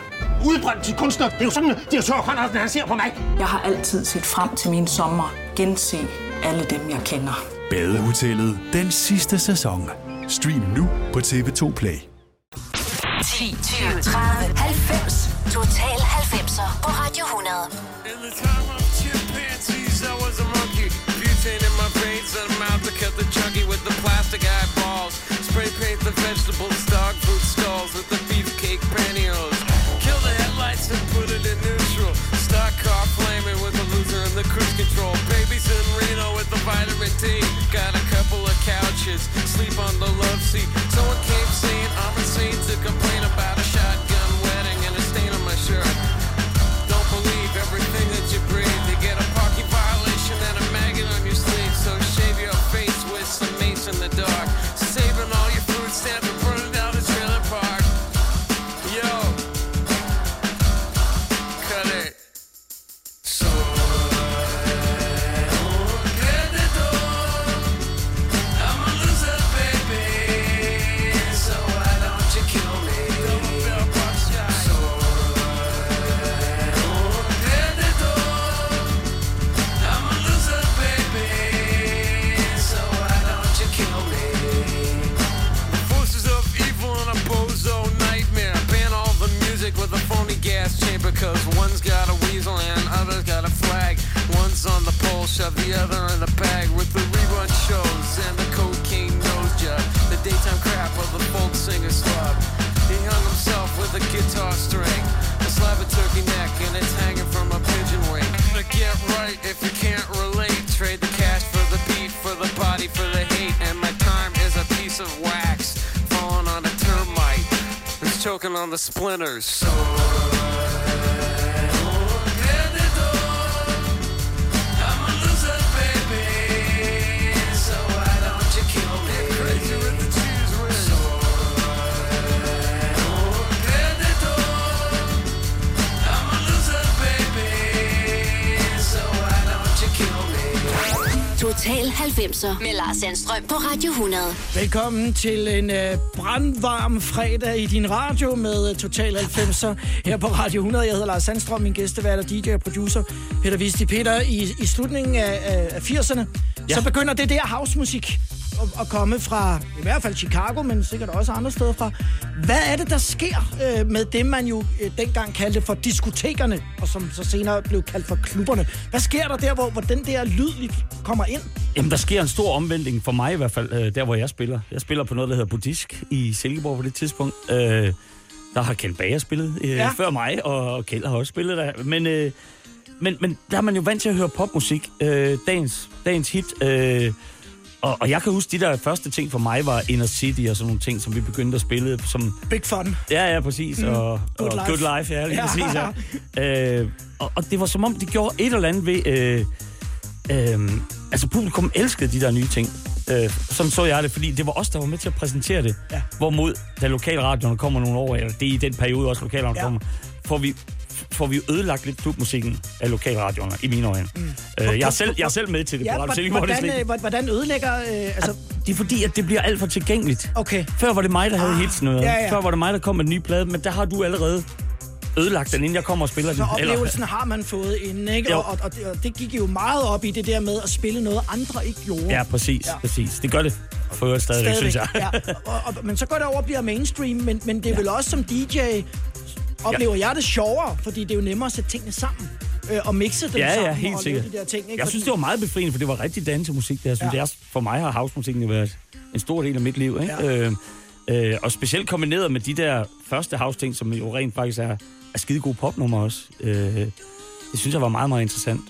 [SPEAKER 12] Udbrændt til kunstner. Det er jo sådan, at direktør Conradsen, han ser på mig.
[SPEAKER 13] Jeg har altid set frem til min sommer. Gense alle dem, jeg kender.
[SPEAKER 14] Badehotellet den sidste sæson. Stream nu på TV2 Play.
[SPEAKER 1] 10, 20, 30, 90. Total 90'er på Radio 100.
[SPEAKER 15] Plastic eyeballs. Spray paint the vegetables, dog food stalls with the beefcake pantyhose. Kill the headlights and put it in neutral. Stock car flaming with the loser and the cruise control. Babies in Reno with the vitamin D. Got a couple of couches, sleep on the love seat. Someone came saying the other in the bag with the rerun shows and the cocaine nose job. The daytime crap of the folk singer slob. He hung himself with a guitar string, a slab of turkey neck, and it's hanging from a pigeon wing. But get right if you can't relate. Trade the cash for the beat, for the body, for the hate. And my time is a piece of wax falling on a termite. It's choking on the splinters.
[SPEAKER 1] So, Total 90'er med Lars Sandstrøm på Radio 100.
[SPEAKER 2] Velkommen til en øh, brandvarm fredag i din radio med øh, Total 90'er her på Radio 100. Jeg hedder Lars Sandstrøm, min gæstevært og DJ og producer Peter Visti Peter. I, i slutningen af, af, af 80'erne, ja. så begynder det der housemusik at, at komme fra i hvert fald Chicago, men sikkert også andre steder fra. Hvad er det, der sker øh, med det, man jo øh, dengang kaldte for diskotekerne, og som så senere blev kaldt for klubberne? Hvad sker der der, hvor, hvor den der lyd kommer ind?
[SPEAKER 3] Jamen, der sker en stor omvæltning for mig i hvert fald, øh, der hvor jeg spiller. Jeg spiller på noget, der hedder Budisk i Silkeborg på det tidspunkt. Øh, der har Kjeld Bager spillet øh,
[SPEAKER 2] ja.
[SPEAKER 3] før mig, og Kjeld har også spillet der. Men, øh, men, men der er man jo vant til at høre popmusik. Øh, dagens, dagens hit. Øh, og, og jeg kan huske, de der første ting for mig var Inner City og sådan nogle ting, som vi begyndte at spille. Som,
[SPEAKER 2] Big fun.
[SPEAKER 3] Ja, ja, præcis.
[SPEAKER 2] Mm.
[SPEAKER 3] Og,
[SPEAKER 2] Good
[SPEAKER 3] og
[SPEAKER 2] life.
[SPEAKER 3] Good Life, ja, lige
[SPEAKER 2] Ja.
[SPEAKER 3] præcis. Ja. [laughs] Øh, og, og det var som om, de gjorde et eller andet ved... Øh, øh, altså, publikum elskede de der nye ting. Øh, sådan så jeg det, fordi det var os, der var med til at præsentere det.
[SPEAKER 2] Ja.
[SPEAKER 3] Hvorimod, da lokalradioerne kommer nogle år, eller det er i den periode også, lokalradioerne
[SPEAKER 2] ja.
[SPEAKER 3] kommer, får vi, får vi ødelagt lidt klubmusikken af lokalradioerne, i mine øjne. Mm. Øh, jeg, er selv, jeg er selv med til det
[SPEAKER 2] Ja,
[SPEAKER 3] på Radio
[SPEAKER 2] hvordan,
[SPEAKER 3] ikke-
[SPEAKER 2] øh, hvordan ødelægger... Øh, altså,
[SPEAKER 3] det er fordi, at det bliver alt for tilgængeligt.
[SPEAKER 2] Okay.
[SPEAKER 3] Før var det mig, der havde hits noget.
[SPEAKER 2] Ah, ja, ja.
[SPEAKER 3] Før var det mig, der kom med en ny plade, men der har du allerede ødelagt den, inden jeg kommer og spiller
[SPEAKER 2] så
[SPEAKER 3] den.
[SPEAKER 2] oplevelsen har man fået inden, ikke?
[SPEAKER 3] Jo.
[SPEAKER 2] Og, og, og, det, gik jo meget op i det der med at spille noget, andre ikke gjorde.
[SPEAKER 3] Ja, præcis,
[SPEAKER 2] Ja.
[SPEAKER 3] præcis. Det gør det for øvrigt stadigvæk, synes jeg.
[SPEAKER 2] ja. og, og, men så går det over og bliver mainstream, men, men det er ja. vel også som DJ, oplever ja. jeg det sjovere, fordi det er jo nemmere at sætte tingene sammen. Øh, og mixe dem
[SPEAKER 3] Ja,
[SPEAKER 2] sammen
[SPEAKER 3] ja, helt
[SPEAKER 2] og
[SPEAKER 3] sikkert.
[SPEAKER 2] de der ting. Ikke?
[SPEAKER 3] Jeg synes, det var meget befriende, for det var rigtig dansemusik. Det, jeg synes,
[SPEAKER 2] Ja.
[SPEAKER 3] det er, for mig har housemusikken været en stor del af mit liv. Ikke? Ja. Øh, øh, og specielt kombineret med de der første house-ting, som jo rent faktisk er, er skide gode popnummer også. Øh, det synes jeg var meget, meget interessant.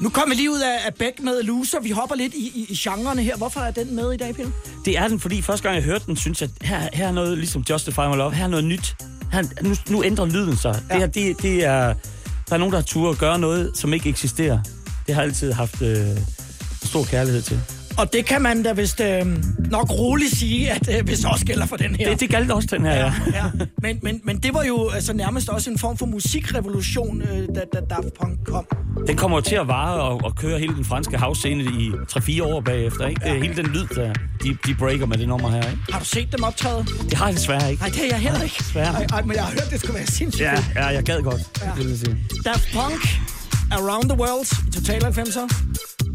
[SPEAKER 2] Nu kommer vi lige ud af, af Beck med Loser. Vi hopper lidt i, i, i genrerne her. Hvorfor er den med i dag, Peter?
[SPEAKER 3] Det er den, fordi første gang jeg hørte den, synes jeg, her, her er noget ligesom Justify My Love. Her er noget nyt. Her, nu, nu ændrer lyden sig. Ja. Det her, det, det er... Der er nogen, der har tur at gøre noget, som ikke eksisterer. Det har jeg altid haft øh, stor kærlighed til.
[SPEAKER 2] Og det kan man da vist øh, nok roligt sige, at øh, hvis også gælder for den her.
[SPEAKER 3] Det, det galt også, den her, ja.
[SPEAKER 2] ja. Men, men, men det var jo altså, nærmest også en form for musikrevolution, øh, da, da Daft Punk kom.
[SPEAKER 3] Den kommer jo til at vare og, og køre hele den franske house-scene i 3-4 år bagefter. Ikke? Ja. Hele den lyd, der de, de breaker med det nummer her. Ikke?
[SPEAKER 2] Har du set dem optræde?
[SPEAKER 3] Det har jeg desværre ikke.
[SPEAKER 2] Nej, det er jeg heller ikke.
[SPEAKER 3] Desværre.
[SPEAKER 2] Ej, ej, men jeg har hørt, det skulle være sindssygt.
[SPEAKER 3] Ja, ja, jeg gad godt.
[SPEAKER 2] Ja.
[SPEAKER 3] Vil jeg sige.
[SPEAKER 2] Daft Punk, Around the World, i Total 90'er.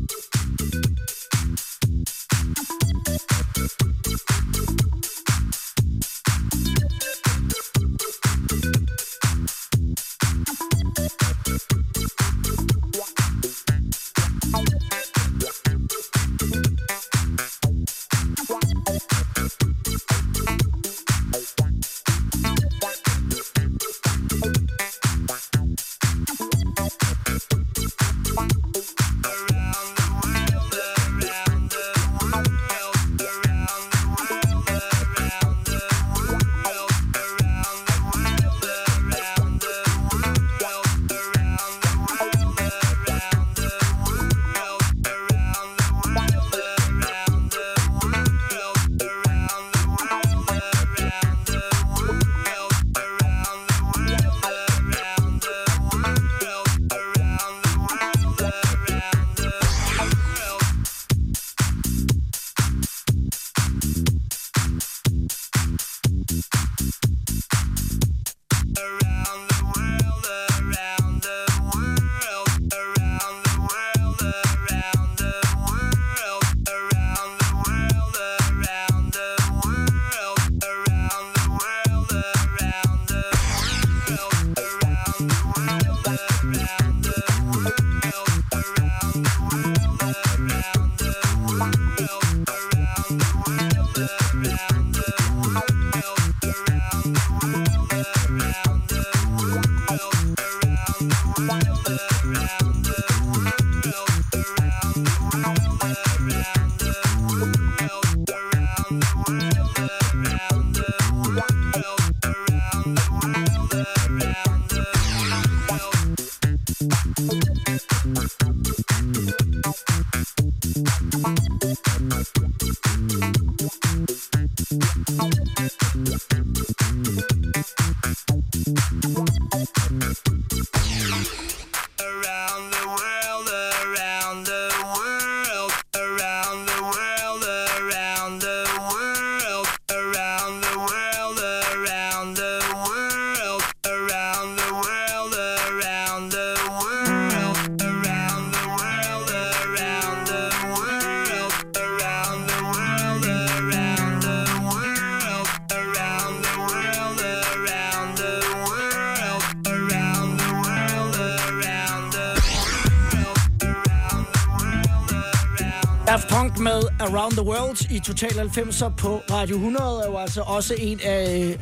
[SPEAKER 4] Around
[SPEAKER 2] the World i Total 90'er på Radio 100 er jo altså også en af øh,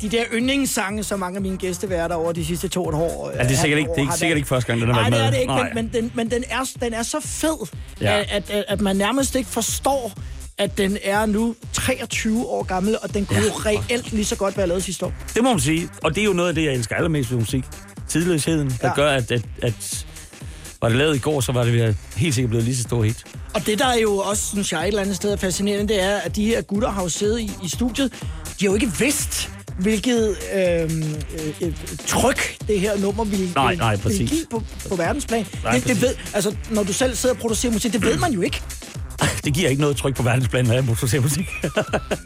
[SPEAKER 2] de der yndlingssange, som mange af mine gæsteværter over de sidste to og et år. øh,
[SPEAKER 3] Ja, det er sikkert ikke, det er ikke, sikkert ikke første gang, den har
[SPEAKER 2] Nej,
[SPEAKER 3] været
[SPEAKER 2] det
[SPEAKER 3] med.
[SPEAKER 2] er det ikke, men, men, den, men den, er, den er så fed,
[SPEAKER 3] Ja.
[SPEAKER 2] at, at, at man nærmest ikke forstår, at den er nu 23 år gammel, og den kunne ja. reelt lige så godt være lavet sidste år.
[SPEAKER 3] Det må man sige. Og det er jo noget af det, jeg elsker allermest ved musik. Tidløsheden, der
[SPEAKER 2] Ja.
[SPEAKER 3] gør, at, at, at var det lavet i går, så var det helt sikkert blevet lige så stor hit.
[SPEAKER 2] Og det, der er jo også, synes jeg, et eller andet sted er fascinerende, det er, at de her gutter har jo siddet i, i studiet. De har jo ikke vidst, hvilket øh, øh, tryk det her nummer ville,
[SPEAKER 3] Nej, nej,
[SPEAKER 2] ville give på, på verdensplan.
[SPEAKER 3] Nej,
[SPEAKER 2] det, det ved, altså, når du selv sidder og producerer musik, det ved man jo ikke.
[SPEAKER 3] Det giver ikke noget tryk på verdensplan, når jeg producerer musik.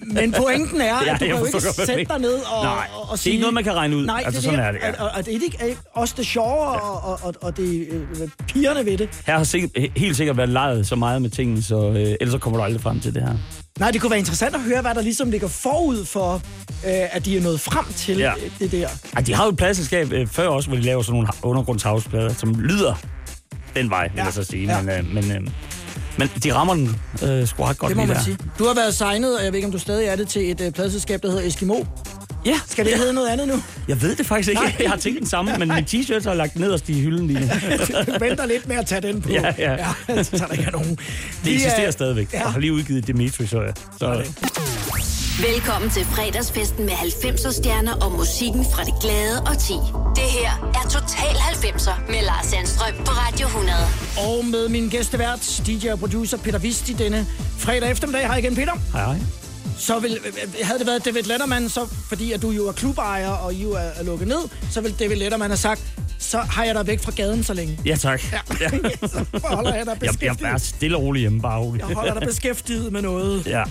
[SPEAKER 2] Men pointen er, [laughs]
[SPEAKER 3] Ja,
[SPEAKER 2] at du kan jo ikke
[SPEAKER 3] hvad
[SPEAKER 2] sætte dig ned og,
[SPEAKER 3] Nej,
[SPEAKER 2] og, og
[SPEAKER 3] det er
[SPEAKER 2] sige...
[SPEAKER 3] ikke noget, man kan regne ud.
[SPEAKER 2] Nej,
[SPEAKER 3] Altså,
[SPEAKER 2] det,
[SPEAKER 3] sådan er det, ja.
[SPEAKER 2] Og, og det er ikke også det sjove og, og, og, og det øh, pigerne ved det.
[SPEAKER 3] Her har sikkert, helt sikkert været lejet så meget med tingene, så øh, ellers så kommer du aldrig frem til det her.
[SPEAKER 2] Nej, det kunne være interessant at høre, hvad der ligesom ligger forud for, øh, at de er nået frem til
[SPEAKER 3] Ja.
[SPEAKER 2] ja. det der.
[SPEAKER 3] Ej, de har jo et pladselskab øh, før også, hvor de laver sådan nogle undergrundshavsplader, som lyder den vej, vil
[SPEAKER 2] Ja.
[SPEAKER 3] jeg så sige.
[SPEAKER 2] Ja.
[SPEAKER 3] Men, øh, men, øh, men de rammer den øh, sgu ret godt
[SPEAKER 2] Det må
[SPEAKER 3] lige
[SPEAKER 2] man
[SPEAKER 3] der.
[SPEAKER 2] sige. Du har været signet, og jeg ved ikke, om du stadig er det, til et øh, pladselskab, der hedder Eskimo.
[SPEAKER 3] Ja.
[SPEAKER 2] Skal det hedde noget andet nu?
[SPEAKER 3] Jeg ved det faktisk ikke.
[SPEAKER 2] Nej.
[SPEAKER 3] Jeg har tænkt den samme, men min t-shirt har lagt nederst i hylden lige nu.
[SPEAKER 2] du [laughs] venter lidt med at tage den på.
[SPEAKER 3] Ja, ja.
[SPEAKER 2] ja så der ikke er nogen.
[SPEAKER 3] Det eksisterer
[SPEAKER 2] er-
[SPEAKER 3] stadigvæk.
[SPEAKER 2] Ja.
[SPEAKER 3] Jeg har lige udgivet Dimitri, så, jeg- så
[SPEAKER 1] Velkommen til fredagsfesten med 90'er stjerner og musikken fra det glade og ti. Det her er Total 90'er med Lars Sandstrøm på Radio 100.
[SPEAKER 2] Og med min gæstevært, DJ og producer Peter Vist i denne fredag eftermiddag. Hej igen, Peter.
[SPEAKER 3] hej, hej.
[SPEAKER 2] Så vil, havde det været David Letterman, så, fordi at du jo er klubejer, og I jo er, er lukket ned, så vil David Letterman have sagt, så har jeg dig væk fra gaden så længe.
[SPEAKER 3] Ja, tak.
[SPEAKER 2] Ja.
[SPEAKER 3] Ja. [laughs]
[SPEAKER 2] så holder jeg dig
[SPEAKER 3] Jeg,
[SPEAKER 2] beskæftiget.
[SPEAKER 3] jeg er stille og rolig hjemme, bare rolig.
[SPEAKER 2] Jeg holder dig beskæftiget med noget.
[SPEAKER 3] Ja.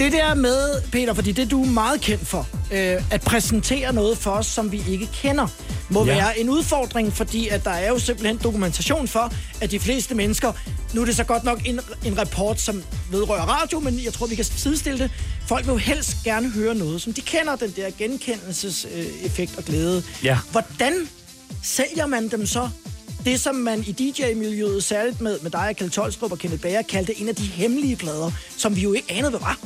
[SPEAKER 2] Det der med, Peter, fordi det du er meget kendt for, øh, at præsentere noget for os, som vi ikke kender, må
[SPEAKER 3] Ja.
[SPEAKER 2] være en udfordring, fordi at der er jo simpelthen dokumentation for, at de fleste mennesker, nu er det så godt nok en, en rapport, som vedrører radio, men jeg tror, vi kan sidestille det. Folk vil jo helst gerne høre noget, som de kender, den der genkendelseseffekt og glæde.
[SPEAKER 3] Ja.
[SPEAKER 2] Hvordan sælger man dem så? Det, som man i DJ-miljøet, særligt med, med dig og Kjeld Tolstrup og Kenneth Bager, kaldte en af de hemmelige plader, som vi jo ikke anede, hvad var.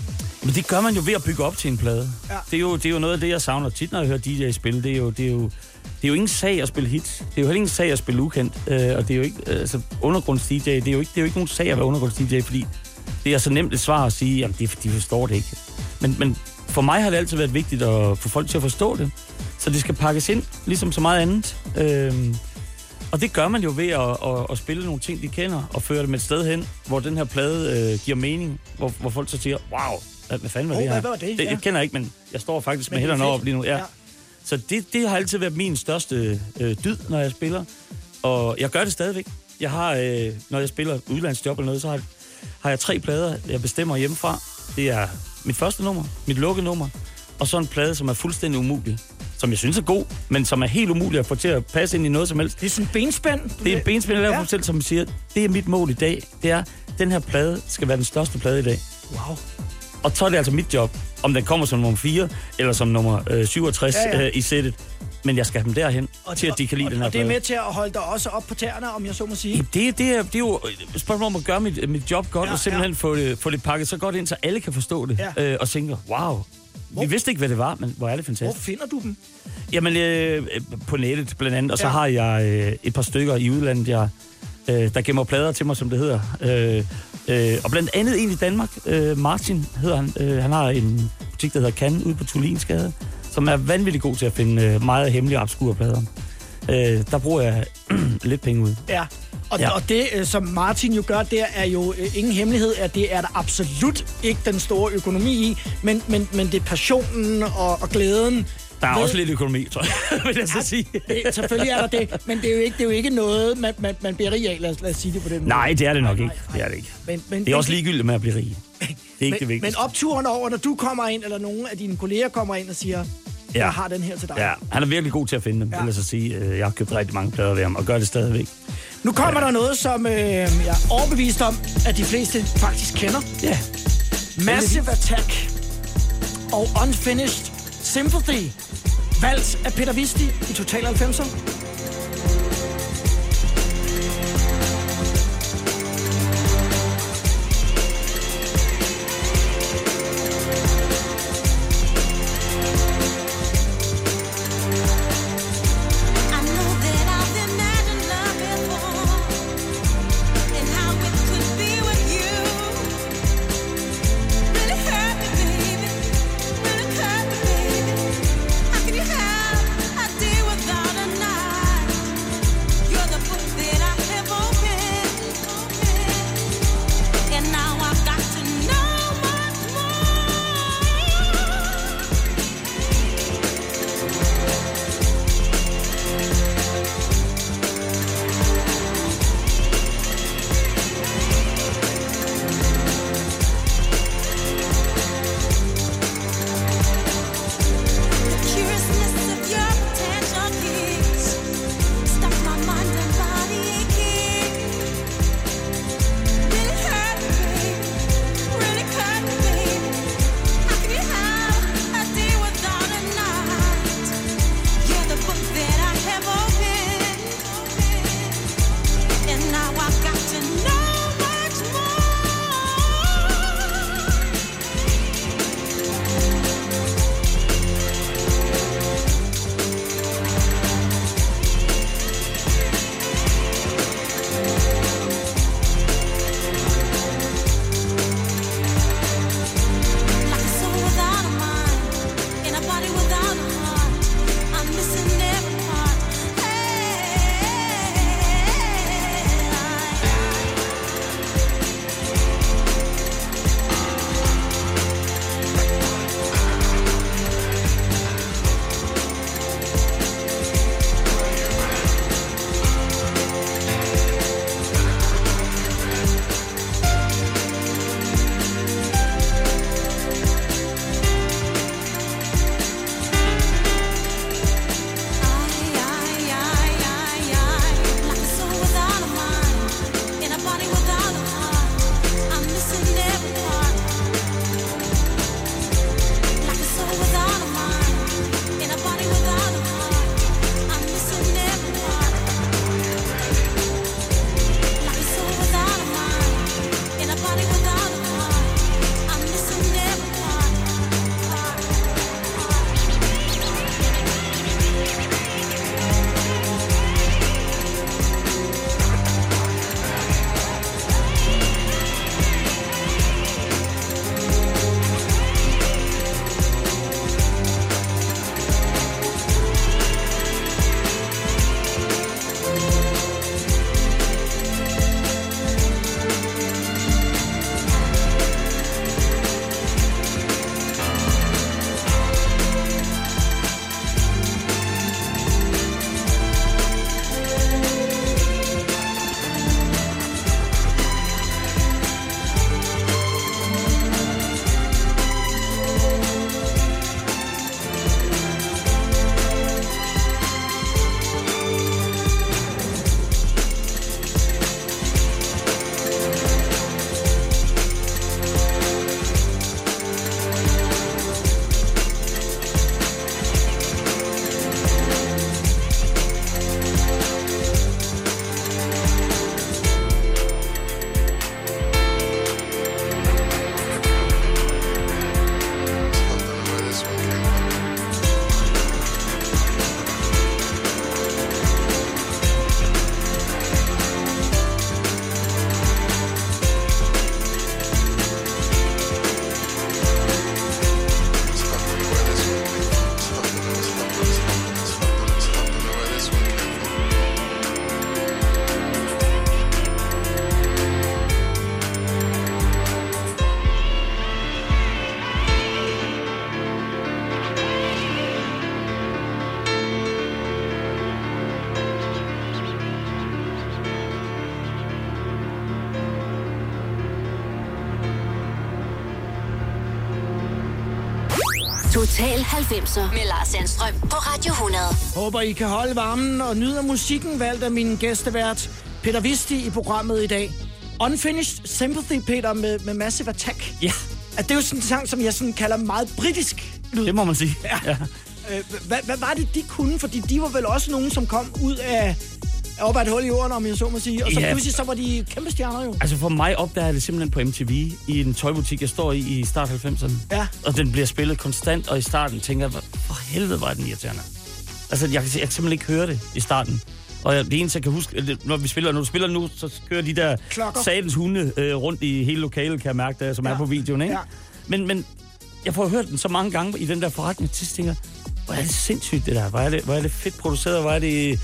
[SPEAKER 3] Men det gør man jo ved at bygge op til en plade.
[SPEAKER 2] Ja.
[SPEAKER 3] Det, er jo, det er jo noget af det, jeg savner tit, når jeg hører DJ spille. Det er jo, det er jo, det er jo ingen sag at spille hits. Det er jo heller ingen sag at spille ukendt. Øh, og det er jo ikke, altså undergrunds-DJ, det er jo ikke, det er jo ikke nogen sag at være undergrunds-DJ, fordi det er så nemt et svar at sige, jamen de, de forstår det ikke. Men, men for mig har det altid været vigtigt at få folk til at forstå det. Så det skal pakkes ind, ligesom så meget andet. Øhm, og det gør man jo ved at, at, at spille nogle ting, de kender, og føre dem et sted hen, hvor den her plade øh, giver mening, hvor, hvor folk så siger, wow, hvad, fanden var
[SPEAKER 2] Åh,
[SPEAKER 3] det her?
[SPEAKER 2] hvad var det?
[SPEAKER 3] det
[SPEAKER 2] Ja.
[SPEAKER 3] jeg kender ikke, men jeg står faktisk
[SPEAKER 2] Men
[SPEAKER 3] med
[SPEAKER 2] er
[SPEAKER 3] hænderne op lige nu. Ja.
[SPEAKER 2] Ja.
[SPEAKER 3] Så det, det har altid været min største øh, dyd, når jeg spiller. Og jeg gør det stadigvæk. Jeg har, øh, når jeg spiller udlandsjob eller noget, så har, har jeg tre plader, jeg bestemmer hjemmefra. Det er mit første nummer, mit lukkede nummer, og så en plade, som er fuldstændig umulig. Som jeg synes er god, men som er helt umulig at få til at passe ind i noget som helst.
[SPEAKER 2] Det er sådan en benspænd.
[SPEAKER 3] Det er en benspænd, jeg
[SPEAKER 2] Ja.
[SPEAKER 3] selv, som siger, det er mit mål i dag. Det er, den her plade skal være den største plade i dag.
[SPEAKER 2] Wow.
[SPEAKER 3] Og så er det altså mit job, om den kommer som nummer 4, eller som nummer øh, 67
[SPEAKER 2] Ja,
[SPEAKER 3] ja. Øh, i sættet. Men jeg skal have dem derhen, og, til at de kan lide
[SPEAKER 2] og,
[SPEAKER 3] den her
[SPEAKER 2] og det er med til at holde dig også op på tæerne, om jeg så må sige.
[SPEAKER 3] Det, det, er, det er jo et spørgsmål om at gøre mit, mit job godt,
[SPEAKER 2] ja,
[SPEAKER 3] og simpelthen ja. få, det, få det pakket så godt ind, så alle kan forstå det.
[SPEAKER 2] Ja.
[SPEAKER 3] Øh, og tænker, wow, vi vidste ikke, hvad det var, men hvor er det
[SPEAKER 2] Hvor
[SPEAKER 3] fantastisk.
[SPEAKER 2] finder du dem?
[SPEAKER 3] Jamen, øh, på nettet blandt andet, og så
[SPEAKER 2] Ja.
[SPEAKER 3] har jeg øh, et par stykker i udlandet, jeg, øh, der gemmer plader til mig, som det hedder. Øh, øh, og blandt andet en i Danmark, øh, Martin hedder han. Øh, han har en butik, der hedder Kan, ude på Tulinsgade, som er vanvittigt god til at finde øh, meget hemmelige obskure plader. Øh, der bruger jeg [clears throat] lidt penge ud.
[SPEAKER 2] Ja. Og,
[SPEAKER 3] Ja.
[SPEAKER 2] og det, øh, som Martin jo gør der, er jo øh, ingen hemmelighed, at det er der absolut ikke den store økonomi i, men, men, men det er passionen og, og glæden.
[SPEAKER 3] Der er
[SPEAKER 2] ved-
[SPEAKER 3] også lidt økonomi, tror jeg, [laughs] vil jeg så sige.
[SPEAKER 2] Det, selvfølgelig er der det, men det er jo ikke, det er jo ikke noget, man, man, man bliver rig af, lad os, lad os sige det på den måde.
[SPEAKER 3] Nej, det er det nok ikke. Det er det ikke.
[SPEAKER 2] Men, men,
[SPEAKER 3] Det er også
[SPEAKER 2] men,
[SPEAKER 3] ligegyldigt med at blive rig. Det er ikke
[SPEAKER 2] men,
[SPEAKER 3] det
[SPEAKER 2] Men
[SPEAKER 3] vigtigste.
[SPEAKER 2] opturen over, når du kommer ind, eller nogen af dine kolleger kommer ind og siger,
[SPEAKER 3] Ja.
[SPEAKER 2] jeg har den her til dig.
[SPEAKER 3] Ja, han er virkelig god til at finde dem,
[SPEAKER 2] Ja.
[SPEAKER 3] ja. vil jeg så sige. Øh, Jeg har købt rigtig mange plader ved ham, og gør det stadigvæk.
[SPEAKER 2] Nu kommer der noget, som øh, jeg er overbevist om, at de fleste faktisk kender.
[SPEAKER 3] Ja.
[SPEAKER 2] Massive Attack og Unfinished Sympathy. Valgt af Peter Visti i Total 90'er.
[SPEAKER 1] 90'er med Lars Sandstrøm på Radio 100.
[SPEAKER 2] Håber, I kan holde varmen og nyde musikken, valgt af min gæstevært Peter Visti i programmet i dag. Unfinished Sympathy, Peter, med, med Massive Attack.
[SPEAKER 3] Ja.
[SPEAKER 2] At det er jo sådan en sang, som jeg sådan kalder meget britisk lyd.
[SPEAKER 3] Det må man sige.
[SPEAKER 2] Ja. ja. Øh, hvad, hvad var det, de kunne? Fordi de var vel også nogen, som kom ud af op ad et hul i jorden, om jeg så må sige. Og så
[SPEAKER 3] Ja.
[SPEAKER 2] pludselig så var de kæmpe stjerner jo.
[SPEAKER 3] Altså for mig opdager jeg det simpelthen på MTV i en tøjbutik, jeg står i i start 90'erne.
[SPEAKER 2] Ja.
[SPEAKER 3] Og den bliver spillet konstant, og i starten tænker jeg, "Hvor- for helvede var den irriterende. Altså, jeg jeg kan simpelthen ikke høre det i starten. Og det eneste, jeg kan huske, det- når vi spiller, når du spiller nu, så kører de der
[SPEAKER 2] Klokker.
[SPEAKER 3] satans hunde øh, rundt i hele lokalet, kan jeg mærke, der, som ja. er på videoen, ikke?
[SPEAKER 2] Ja.
[SPEAKER 3] Men, men jeg får hørt den så mange gange i den der forretning, sidst tænker hvor er det sindssygt det der, hvor er det, hvor er det fedt produceret, hvor er det...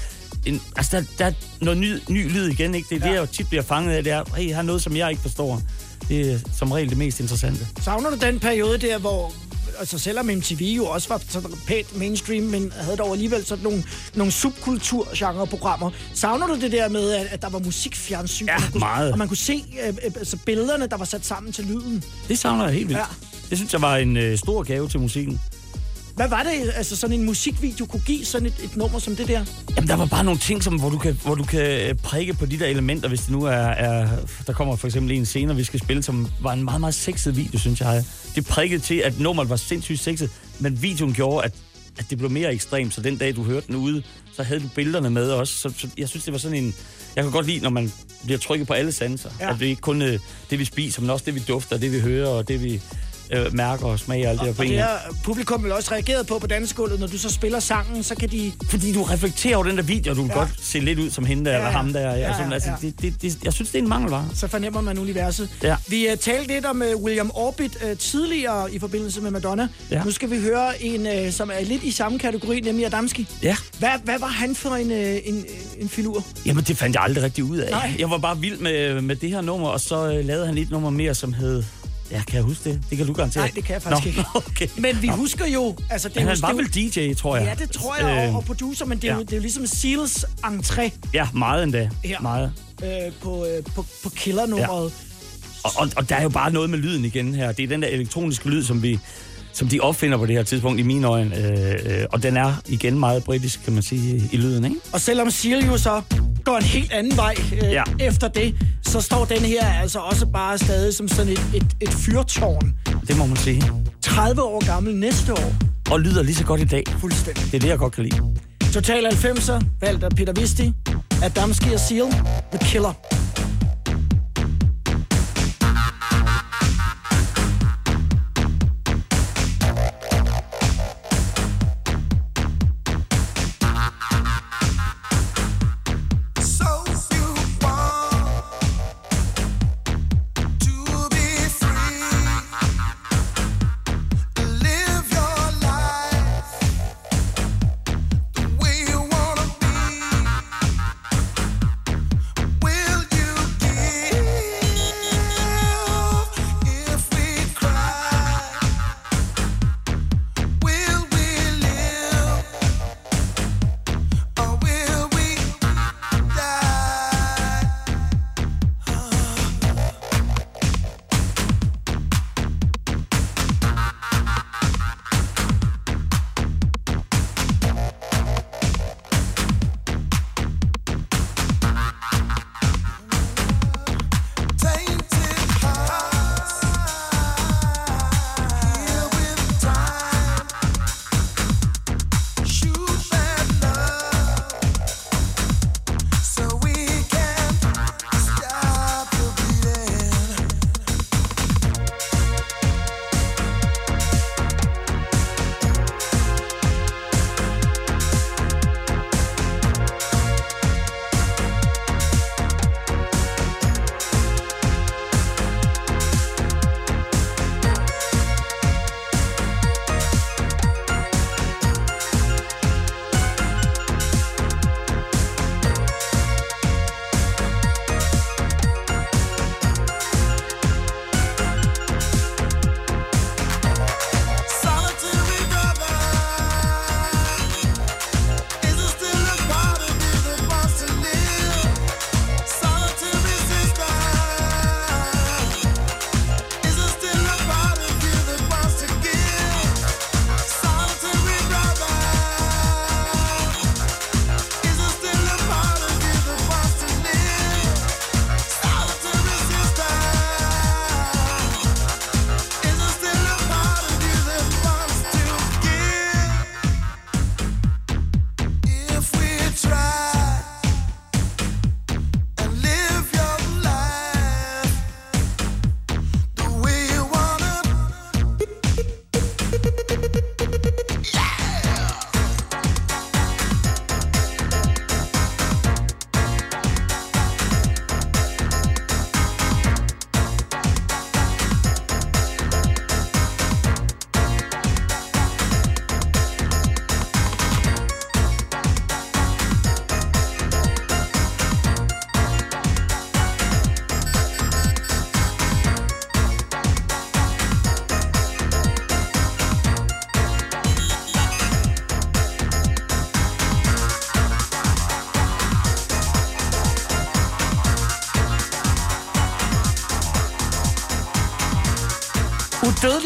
[SPEAKER 3] En, altså, der, der er noget ny, ny lyd igen, ikke? Det er ja. det, jeg jo tit bliver fanget af, det er, hey, jeg har noget, som jeg ikke forstår. Det er som regel det mest interessante.
[SPEAKER 2] Savner du den periode der, hvor altså selvom MTV jo også var sådan pænt mainstream, men havde dog alligevel sådan nogle, nogle subkultur-genre-programmer. Savner du det der med, at, at der var musikfjernsyn? Ja, og man kunne,
[SPEAKER 3] meget.
[SPEAKER 2] Og man kunne se øh, øh, altså billederne, der var sat sammen til lyden.
[SPEAKER 3] Det savner jeg helt vildt.
[SPEAKER 2] Ja.
[SPEAKER 3] Det synes jeg var en øh, stor gave til musikken.
[SPEAKER 2] Hvad var det, altså sådan en musikvideo kunne give sådan et, et nummer som det der?
[SPEAKER 3] Jamen, der var bare nogle ting, som, hvor, du kan, hvor du kan øh, prikke på de der elementer, hvis det nu er, er... Der kommer for eksempel en scene, vi skal spille, som var en meget, meget sexet video, synes jeg. Det prikkede til, at nummeret var sindssygt sexet, men videoen gjorde, at, at det blev mere ekstremt, så den dag, du hørte den ude, så havde du billederne med også. Så, så jeg synes, det var sådan en... Jeg kan godt lide, når man bliver trykket på alle sanser.
[SPEAKER 2] Ja.
[SPEAKER 3] Ja. At det er ikke kun øh, det, vi spiser, men også det, vi dufter, det, vi hører, og det, vi øh, mærker og smager og alt det her på
[SPEAKER 2] Og det har publikum vel også reageret på på dansegulvet, når du så spiller sangen, så kan de...
[SPEAKER 3] Fordi du reflekterer over den der video, og du
[SPEAKER 2] Ja.
[SPEAKER 3] ja. godt se lidt ud som hende der,
[SPEAKER 2] Ja,
[SPEAKER 3] ja, eller
[SPEAKER 2] ja.
[SPEAKER 3] ham der. Ja,
[SPEAKER 2] Ja,
[SPEAKER 3] ja, sådan, altså,
[SPEAKER 2] ja.
[SPEAKER 3] det, det, det, jeg synes, det er en mangelvare.
[SPEAKER 2] Så fornemmer man universet.
[SPEAKER 3] Ja.
[SPEAKER 2] Vi uh, talte lidt om uh, William Orbit uh, tidligere i forbindelse med Madonna.
[SPEAKER 3] Ja.
[SPEAKER 2] Nu skal vi høre en, uh, som er lidt i samme kategori, nemlig Adamski.
[SPEAKER 3] Ja.
[SPEAKER 2] Hvad, hvad var han for en, uh, en, en filur?
[SPEAKER 3] Jamen, det fandt jeg aldrig rigtig ud af.
[SPEAKER 2] Nej.
[SPEAKER 3] Jeg var bare vild med, med det her nummer, og så øh, lavede han et nummer mere, som hed... Ja, kan jeg huske det? Det kan du garantere.
[SPEAKER 2] Nej, det kan jeg faktisk
[SPEAKER 3] Nå,
[SPEAKER 2] ikke. [laughs]
[SPEAKER 3] okay.
[SPEAKER 2] Men vi
[SPEAKER 3] Nå.
[SPEAKER 2] husker jo... Altså, det er
[SPEAKER 3] Men
[SPEAKER 2] jo,
[SPEAKER 3] han var
[SPEAKER 2] jo-
[SPEAKER 3] vel DJ, tror jeg.
[SPEAKER 2] Ja, det tror jeg, og, og producer, men det er, jo,
[SPEAKER 3] ja.
[SPEAKER 2] det er jo ligesom Seals entré
[SPEAKER 3] Ja, meget endda.
[SPEAKER 2] Her.
[SPEAKER 3] Meget.
[SPEAKER 2] øh, på, øh, på, på killernummeret.
[SPEAKER 3] Og, og, og der er jo bare noget med lyden igen her. Det er den der elektroniske lyd, som vi som de opfinder på det her tidspunkt i mine øjne. Øh, øh, og den er igen meget britisk, kan man sige, i, lyden, ikke?
[SPEAKER 2] Og selvom jo så går en helt anden vej øh. Ja. efter det, så står den her altså også bare stadig som sådan et, et, et fyrtårn.
[SPEAKER 3] Det må man sige.
[SPEAKER 2] 30 år gammel næste år.
[SPEAKER 3] Og lyder lige så godt i dag.
[SPEAKER 2] Fuldstændig.
[SPEAKER 3] Det er det, jeg godt kan lide.
[SPEAKER 2] Total 90'er, valgt af Peter Visti, Adamski og Seal, The Killer.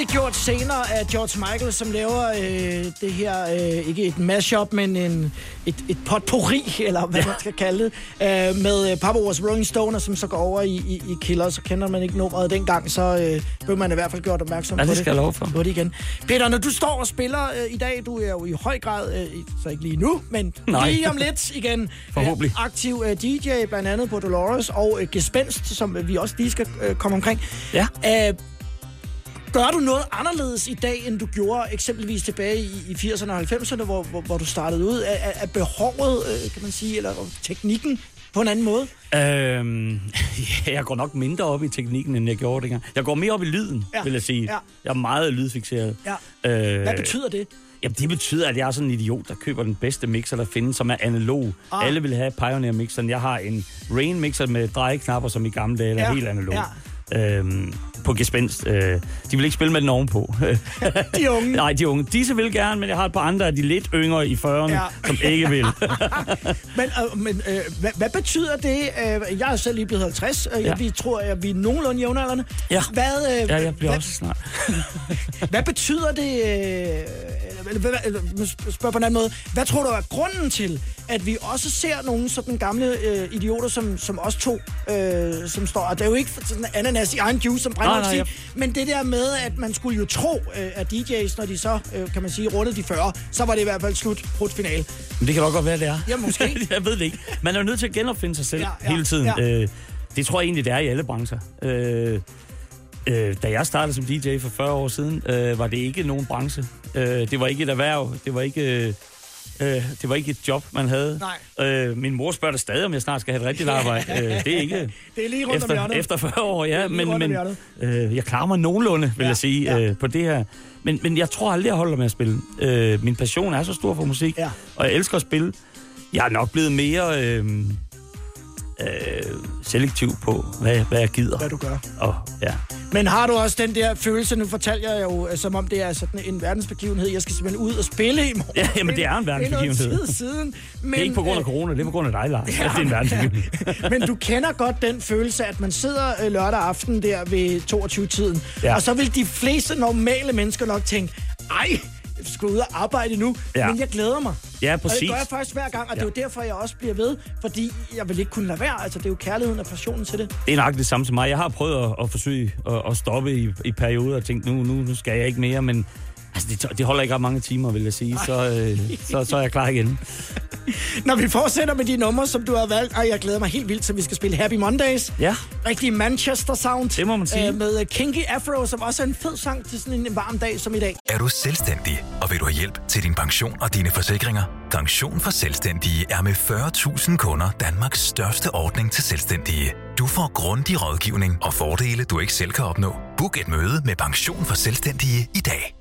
[SPEAKER 2] Dødeligt gjort senere af George Michael, som laver øh, det her, øh, ikke et mashup, men en, et, et potpourri, eller hvad ja. man skal kalde det, øh, med øh, Papa Was Rolling Stone, som så går over i, i, i Killer, så kender man ikke nummeret dengang, så øh, blev man i hvert fald gjort opmærksom
[SPEAKER 3] Ja,
[SPEAKER 2] på
[SPEAKER 3] det
[SPEAKER 2] det.
[SPEAKER 3] skal jeg love for.
[SPEAKER 2] Det igen. Peter, når du står og spiller øh, i dag, du er jo i høj grad, øh, så ikke lige nu, men
[SPEAKER 3] Nej.
[SPEAKER 2] lige om lidt igen,
[SPEAKER 3] Forhåbentlig.
[SPEAKER 2] øh, aktiv øh, DJ, blandt andet på Dolores, og øh, Gespenst, som øh, vi også lige skal øh, komme omkring.
[SPEAKER 3] Ja.
[SPEAKER 2] Øh, Gør du noget anderledes i dag, end du gjorde eksempelvis tilbage i, i 80'erne og 90'erne, hvor, hvor, hvor du startede ud? Er, er- behovet, øh, kan man sige, eller teknikken på en anden måde?
[SPEAKER 3] Øhm, [laughs] ja, jeg går nok mindre op i teknikken, end jeg gjorde dengang. Jeg går mere op i lyden,
[SPEAKER 2] Ja,
[SPEAKER 3] vil jeg sige.
[SPEAKER 2] ja.
[SPEAKER 3] Jeg er meget lydfixeret.
[SPEAKER 2] Ja.
[SPEAKER 3] Øh,
[SPEAKER 2] Hvad betyder det?
[SPEAKER 3] Jamen, det betyder, at jeg er sådan en idiot, der køber den bedste mixer, der findes, som er analog.
[SPEAKER 2] Ah.
[SPEAKER 3] Alle vil have Pioneer-mixeren. Jeg har en Rain-mixer med drejeknapper, som i gamle dage,
[SPEAKER 2] Ja,
[SPEAKER 3] er helt analog.
[SPEAKER 2] ja.
[SPEAKER 3] Øhm, på gespenst. Øh, de vil ikke spille med den ovenpå. [laughs]
[SPEAKER 2] De unge.
[SPEAKER 3] Nej, de unge. Disse vil gerne, men jeg har et par andre af de lidt yngre i 40'erne,
[SPEAKER 2] Ja.
[SPEAKER 3] som ikke vil. [laughs]
[SPEAKER 2] Men, øh, men øh, hvad, hvad betyder det? Øh, jeg er selv lige blevet 50. Øh, ja. Vi tror, at vi er nogenlunde jævnaldrende.
[SPEAKER 3] Ja.
[SPEAKER 2] Hvad, øh,
[SPEAKER 3] ja, jeg bliver
[SPEAKER 2] hvad,
[SPEAKER 3] også snart. [laughs]
[SPEAKER 2] hvad betyder det? Øh, spørger på en anden måde. Hvad tror du er grunden til, at vi også ser nogle sådan gamle øh, idioter som, som os to, øh, som står... Og det er jo ikke sådan ananas i egen juice, som Brændt
[SPEAKER 3] Nej,
[SPEAKER 2] nej, sige, men det der med, at man skulle jo tro, øh, at DJ's, når de så, øh, kan man sige, rundede de 40, så var det i hvert fald slut på et finale.
[SPEAKER 3] Men det kan nok godt være, det er.
[SPEAKER 2] Ja, måske. [laughs]
[SPEAKER 3] jeg ved det ikke. Man er jo nødt til at genopfinde sig selv
[SPEAKER 2] Ja,
[SPEAKER 3] ja, hele tiden.
[SPEAKER 2] ja.
[SPEAKER 3] Ja. Øh, det tror jeg egentlig, det er i alle brancher. Øh, øh, da jeg startede som DJ for 40 år siden, øh, var det ikke nogen branche. Øh, det var ikke et erhverv. Det var ikke... Øh, Øh, det var ikke et job, man havde.
[SPEAKER 2] Nej.
[SPEAKER 3] Øh, min mor spørger stadig, om jeg snart skal have et rigtigt arbejde. øh, det er ikke [laughs]
[SPEAKER 2] Det er lige rundt om
[SPEAKER 3] efter,
[SPEAKER 2] hjørnet.
[SPEAKER 3] efter 40 år, ja. Men,
[SPEAKER 2] om
[SPEAKER 3] men øh, jeg klarer mig nogenlunde, vil
[SPEAKER 2] Ja,
[SPEAKER 3] jeg sige,
[SPEAKER 2] ja.
[SPEAKER 3] øh, på det her. Men, men jeg tror aldrig, jeg holder med at spille. Øh, min passion er så stor for musik,
[SPEAKER 2] Ja.
[SPEAKER 3] og jeg elsker at spille. Jeg er nok blevet mere øh, øh, selektiv på, hvad, hvad jeg gider.
[SPEAKER 2] Hvad du gør.
[SPEAKER 3] Og, ja.
[SPEAKER 2] Men har du også den der følelse, nu fortalte jeg jo, øh, som om det er sådan en verdensbegivenhed, jeg skal simpelthen ud og spille i morgen.
[SPEAKER 3] Ja, jamen, det er en verdensbegivenhed.
[SPEAKER 2] Det er tid siden. Men,
[SPEAKER 3] det er ikke på grund af
[SPEAKER 2] øh,
[SPEAKER 3] corona, det er på grund af dig, Lars. Ja, det er en verdensbegivenhed. [laughs]
[SPEAKER 2] Men du kender godt den følelse, at man sidder øh, lørdag aften der ved 22-tiden, ja.
[SPEAKER 3] Ja.
[SPEAKER 2] og så vil de fleste normale mennesker nok tænke, ej, skal ud og arbejde nu,
[SPEAKER 3] Ja.
[SPEAKER 2] men jeg glæder mig.
[SPEAKER 3] Ja,
[SPEAKER 2] Og det
[SPEAKER 3] præcis.
[SPEAKER 2] gør jeg faktisk hver gang, og det er jo derfor, jeg også bliver ved, fordi jeg vil ikke kunne lade være. Altså, det er jo kærligheden og passionen til det.
[SPEAKER 3] Det er nok det samme som mig. Jeg har prøvet at, at forsøge at, at stoppe i, i perioder og tænkt, nu, nu, nu skal jeg ikke mere, men altså, det, det holder ikke ret mange timer, vil jeg sige. Så, øh, så, så er jeg klar igen. [laughs]
[SPEAKER 2] Når vi fortsætter med de numre, som du har valgt, ej, jeg glæder mig helt vildt, så vi skal spille Happy Mondays.
[SPEAKER 3] Ja.
[SPEAKER 2] Rigtig Manchester Sound.
[SPEAKER 3] Det må man sige.
[SPEAKER 2] Øh, med Kinky Afro, som også er en fed sang til sådan en varm dag som i dag.
[SPEAKER 16] Er du selvstændig, og vil du have hjælp til din pension og dine forsikringer? Pension for Selvstændige er med 40.000 kunder Danmarks største ordning til selvstændige. Du får grundig rådgivning og fordele, du ikke selv kan opnå. Book et møde med Pension for Selvstændige i dag.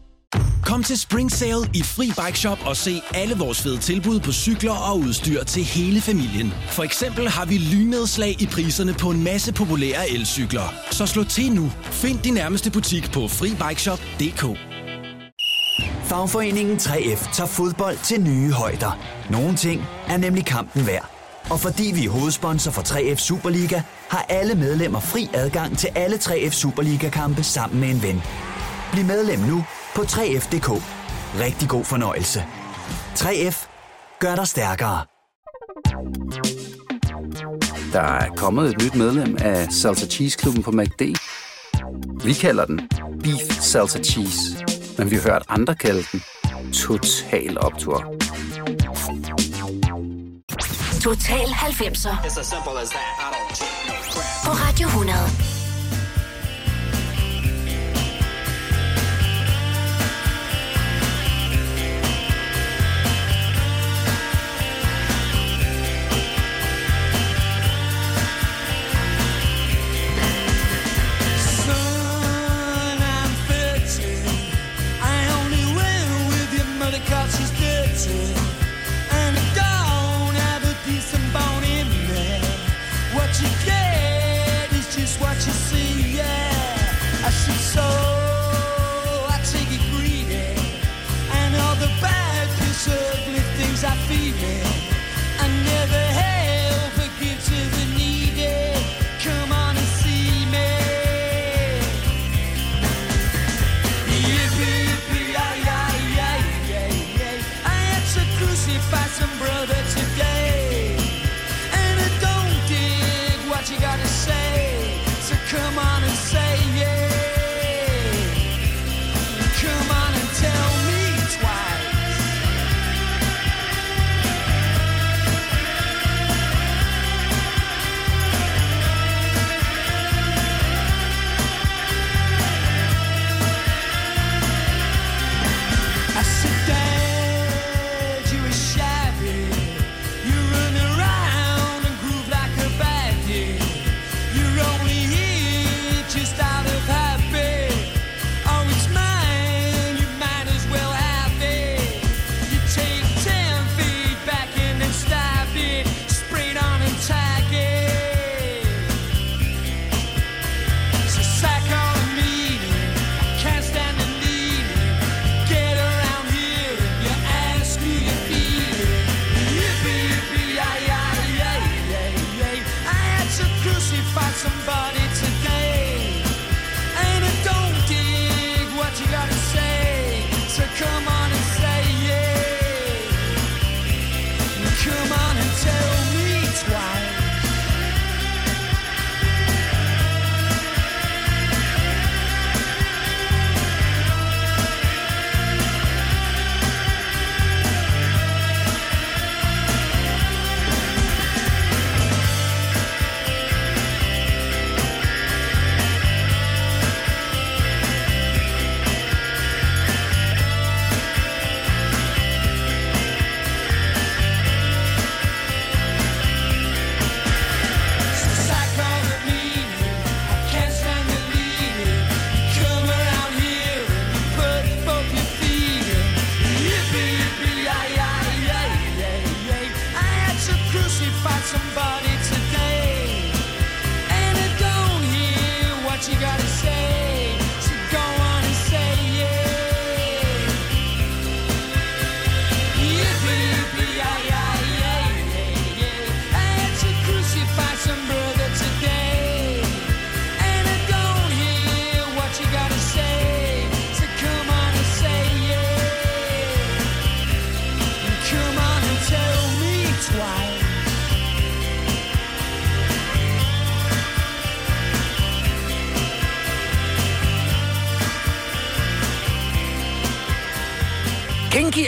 [SPEAKER 17] Kom til Spring Sale i Fri Bike Shop og se alle vores fede tilbud på cykler og udstyr til hele familien. For eksempel har vi lynedslag i priserne på en masse populære elcykler. Så slå til nu. Find din nærmeste butik på FriBikeShop.dk
[SPEAKER 18] Fagforeningen 3F tager fodbold til nye højder. Nogle ting er nemlig kampen værd. Og fordi vi er hovedsponsor for 3F Superliga, har alle medlemmer fri adgang til alle 3F Superliga-kampe sammen med en ven. Bliv medlem nu på 3F.dk. Rigtig god fornøjelse. 3F gør dig stærkere.
[SPEAKER 19] Der er kommet et nyt medlem af Salsa Cheese Klubben på MACD. Vi kalder den Beef Salsa Cheese, men vi har hørt andre kalde den Total Optor.
[SPEAKER 1] Total 90'er på Radio 100.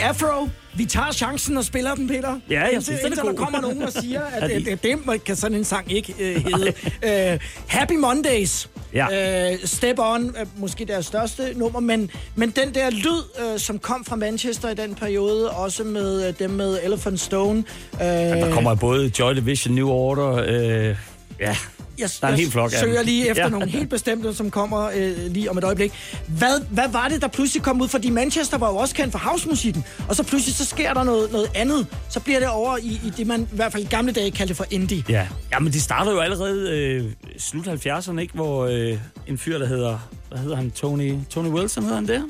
[SPEAKER 2] Afro. Vi tager chancen og spiller den, Peter.
[SPEAKER 3] Ja, jeg
[SPEAKER 2] Indtil-
[SPEAKER 3] synes,
[SPEAKER 2] indtil der kommer nogen og [laughs] siger, at det,
[SPEAKER 3] de-
[SPEAKER 2] det, det kan sådan en sang ikke øh, hedde. uh, Happy Mondays.
[SPEAKER 3] Ja.
[SPEAKER 2] Uh, Step On er måske deres største nummer, men, men den der lyd, uh, som kom fra Manchester i den periode, også med uh, dem med Elephant Stone. Uh,
[SPEAKER 3] Der kommer både Joy Division, New Order, øh, ja,
[SPEAKER 2] jeg,
[SPEAKER 3] der er en
[SPEAKER 2] jeg
[SPEAKER 3] hel flok af
[SPEAKER 2] søger lige efter
[SPEAKER 3] Ja.
[SPEAKER 2] nogle helt bestemte, som kommer øh, lige om et øjeblik. Hvad, hvad var det, der pludselig kom ud? Fordi Manchester var jo også kendt for housemusikken, og så pludselig så sker der noget, noget andet. Så bliver det over i, i det, man i hvert fald i gamle dage kaldte for indie.
[SPEAKER 3] Ja, ja men det starter jo allerede øh, slut 70'erne, ikke? Hvor øh, en fyr, der hedder, hvad hedder han? Tony, Tony Wilson hedder han det?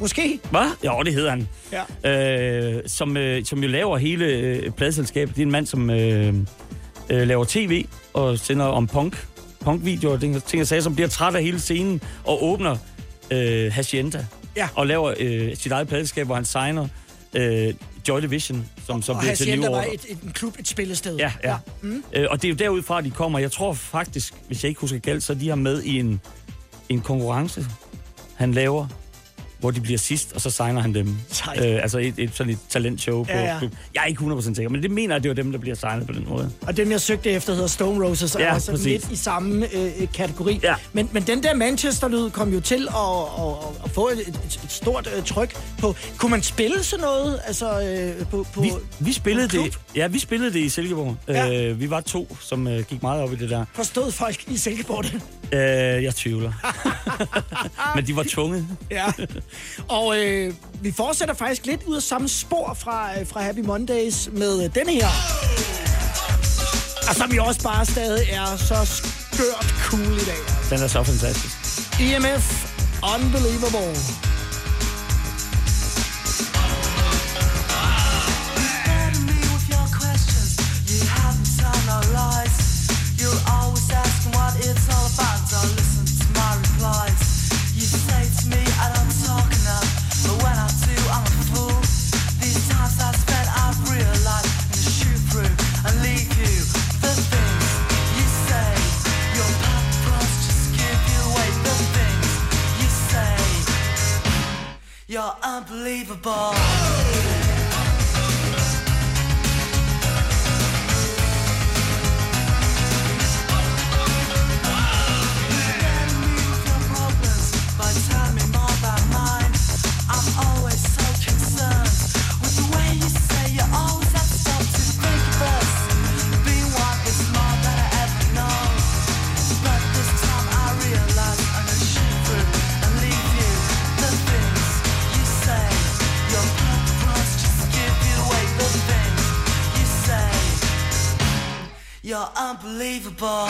[SPEAKER 2] Måske.
[SPEAKER 3] Hvad? Jo, det hedder han.
[SPEAKER 2] Ja.
[SPEAKER 3] Øh, som, øh, som jo laver hele øh, pladselskabet. Det er en mand, som øh, øh, laver tv og sender om punk, punkvideoer ting, ting og sager, som bliver træt af hele scenen og åbner øh, Hacienda.
[SPEAKER 2] Ja.
[SPEAKER 3] Og laver øh, sit eget pladselskab, hvor han signer øh, Joy Division, som så
[SPEAKER 2] Og
[SPEAKER 3] bliver til New
[SPEAKER 2] Hacienda var
[SPEAKER 3] Order.
[SPEAKER 2] et, et, en klub, et spillested.
[SPEAKER 3] Ja, ja.
[SPEAKER 2] Mm.
[SPEAKER 3] Øh, og det er jo derudfra, de kommer. Jeg tror faktisk, hvis jeg ikke husker galt, så de her med i en, en konkurrence, han laver, hvor de bliver sidst, og så signer han dem.
[SPEAKER 2] Sejt.
[SPEAKER 3] Øh, altså et, et sådan et talentshow på
[SPEAKER 2] Ja, ja.
[SPEAKER 3] klub. Jeg er ikke 100% sikker, men det mener jeg, det var dem, der bliver signet på den måde.
[SPEAKER 2] Og dem, jeg søgte efter, hedder Stone Roses, og
[SPEAKER 3] Ja,
[SPEAKER 2] er
[SPEAKER 3] præcis.
[SPEAKER 2] lidt i samme øh, kategori.
[SPEAKER 3] Ja.
[SPEAKER 2] Men, men den der Manchester-lyd kom jo til at, at, at få et, et, et stort øh, tryk på. Kunne man spille sådan noget? Altså, øh, på, på,
[SPEAKER 3] Vi, vi spillede
[SPEAKER 2] på
[SPEAKER 3] det, ja, vi spillede det i Silkeborg.
[SPEAKER 2] Ja.
[SPEAKER 3] Øh, vi var to, som øh, gik meget op i det der.
[SPEAKER 2] Forstod folk i Silkeborg det?
[SPEAKER 3] Øh, jeg tvivler. [laughs] men de var tunge.
[SPEAKER 2] Ja. Og øh, vi fortsætter faktisk lidt ud af samme spor fra, øh, fra Happy Mondays med øh, denne her. Og som jo også bare stadig er så skørt cool i dag.
[SPEAKER 3] Den er så fantastisk.
[SPEAKER 2] EMF, Unbelievable.
[SPEAKER 4] unbelievable. Unbelievable.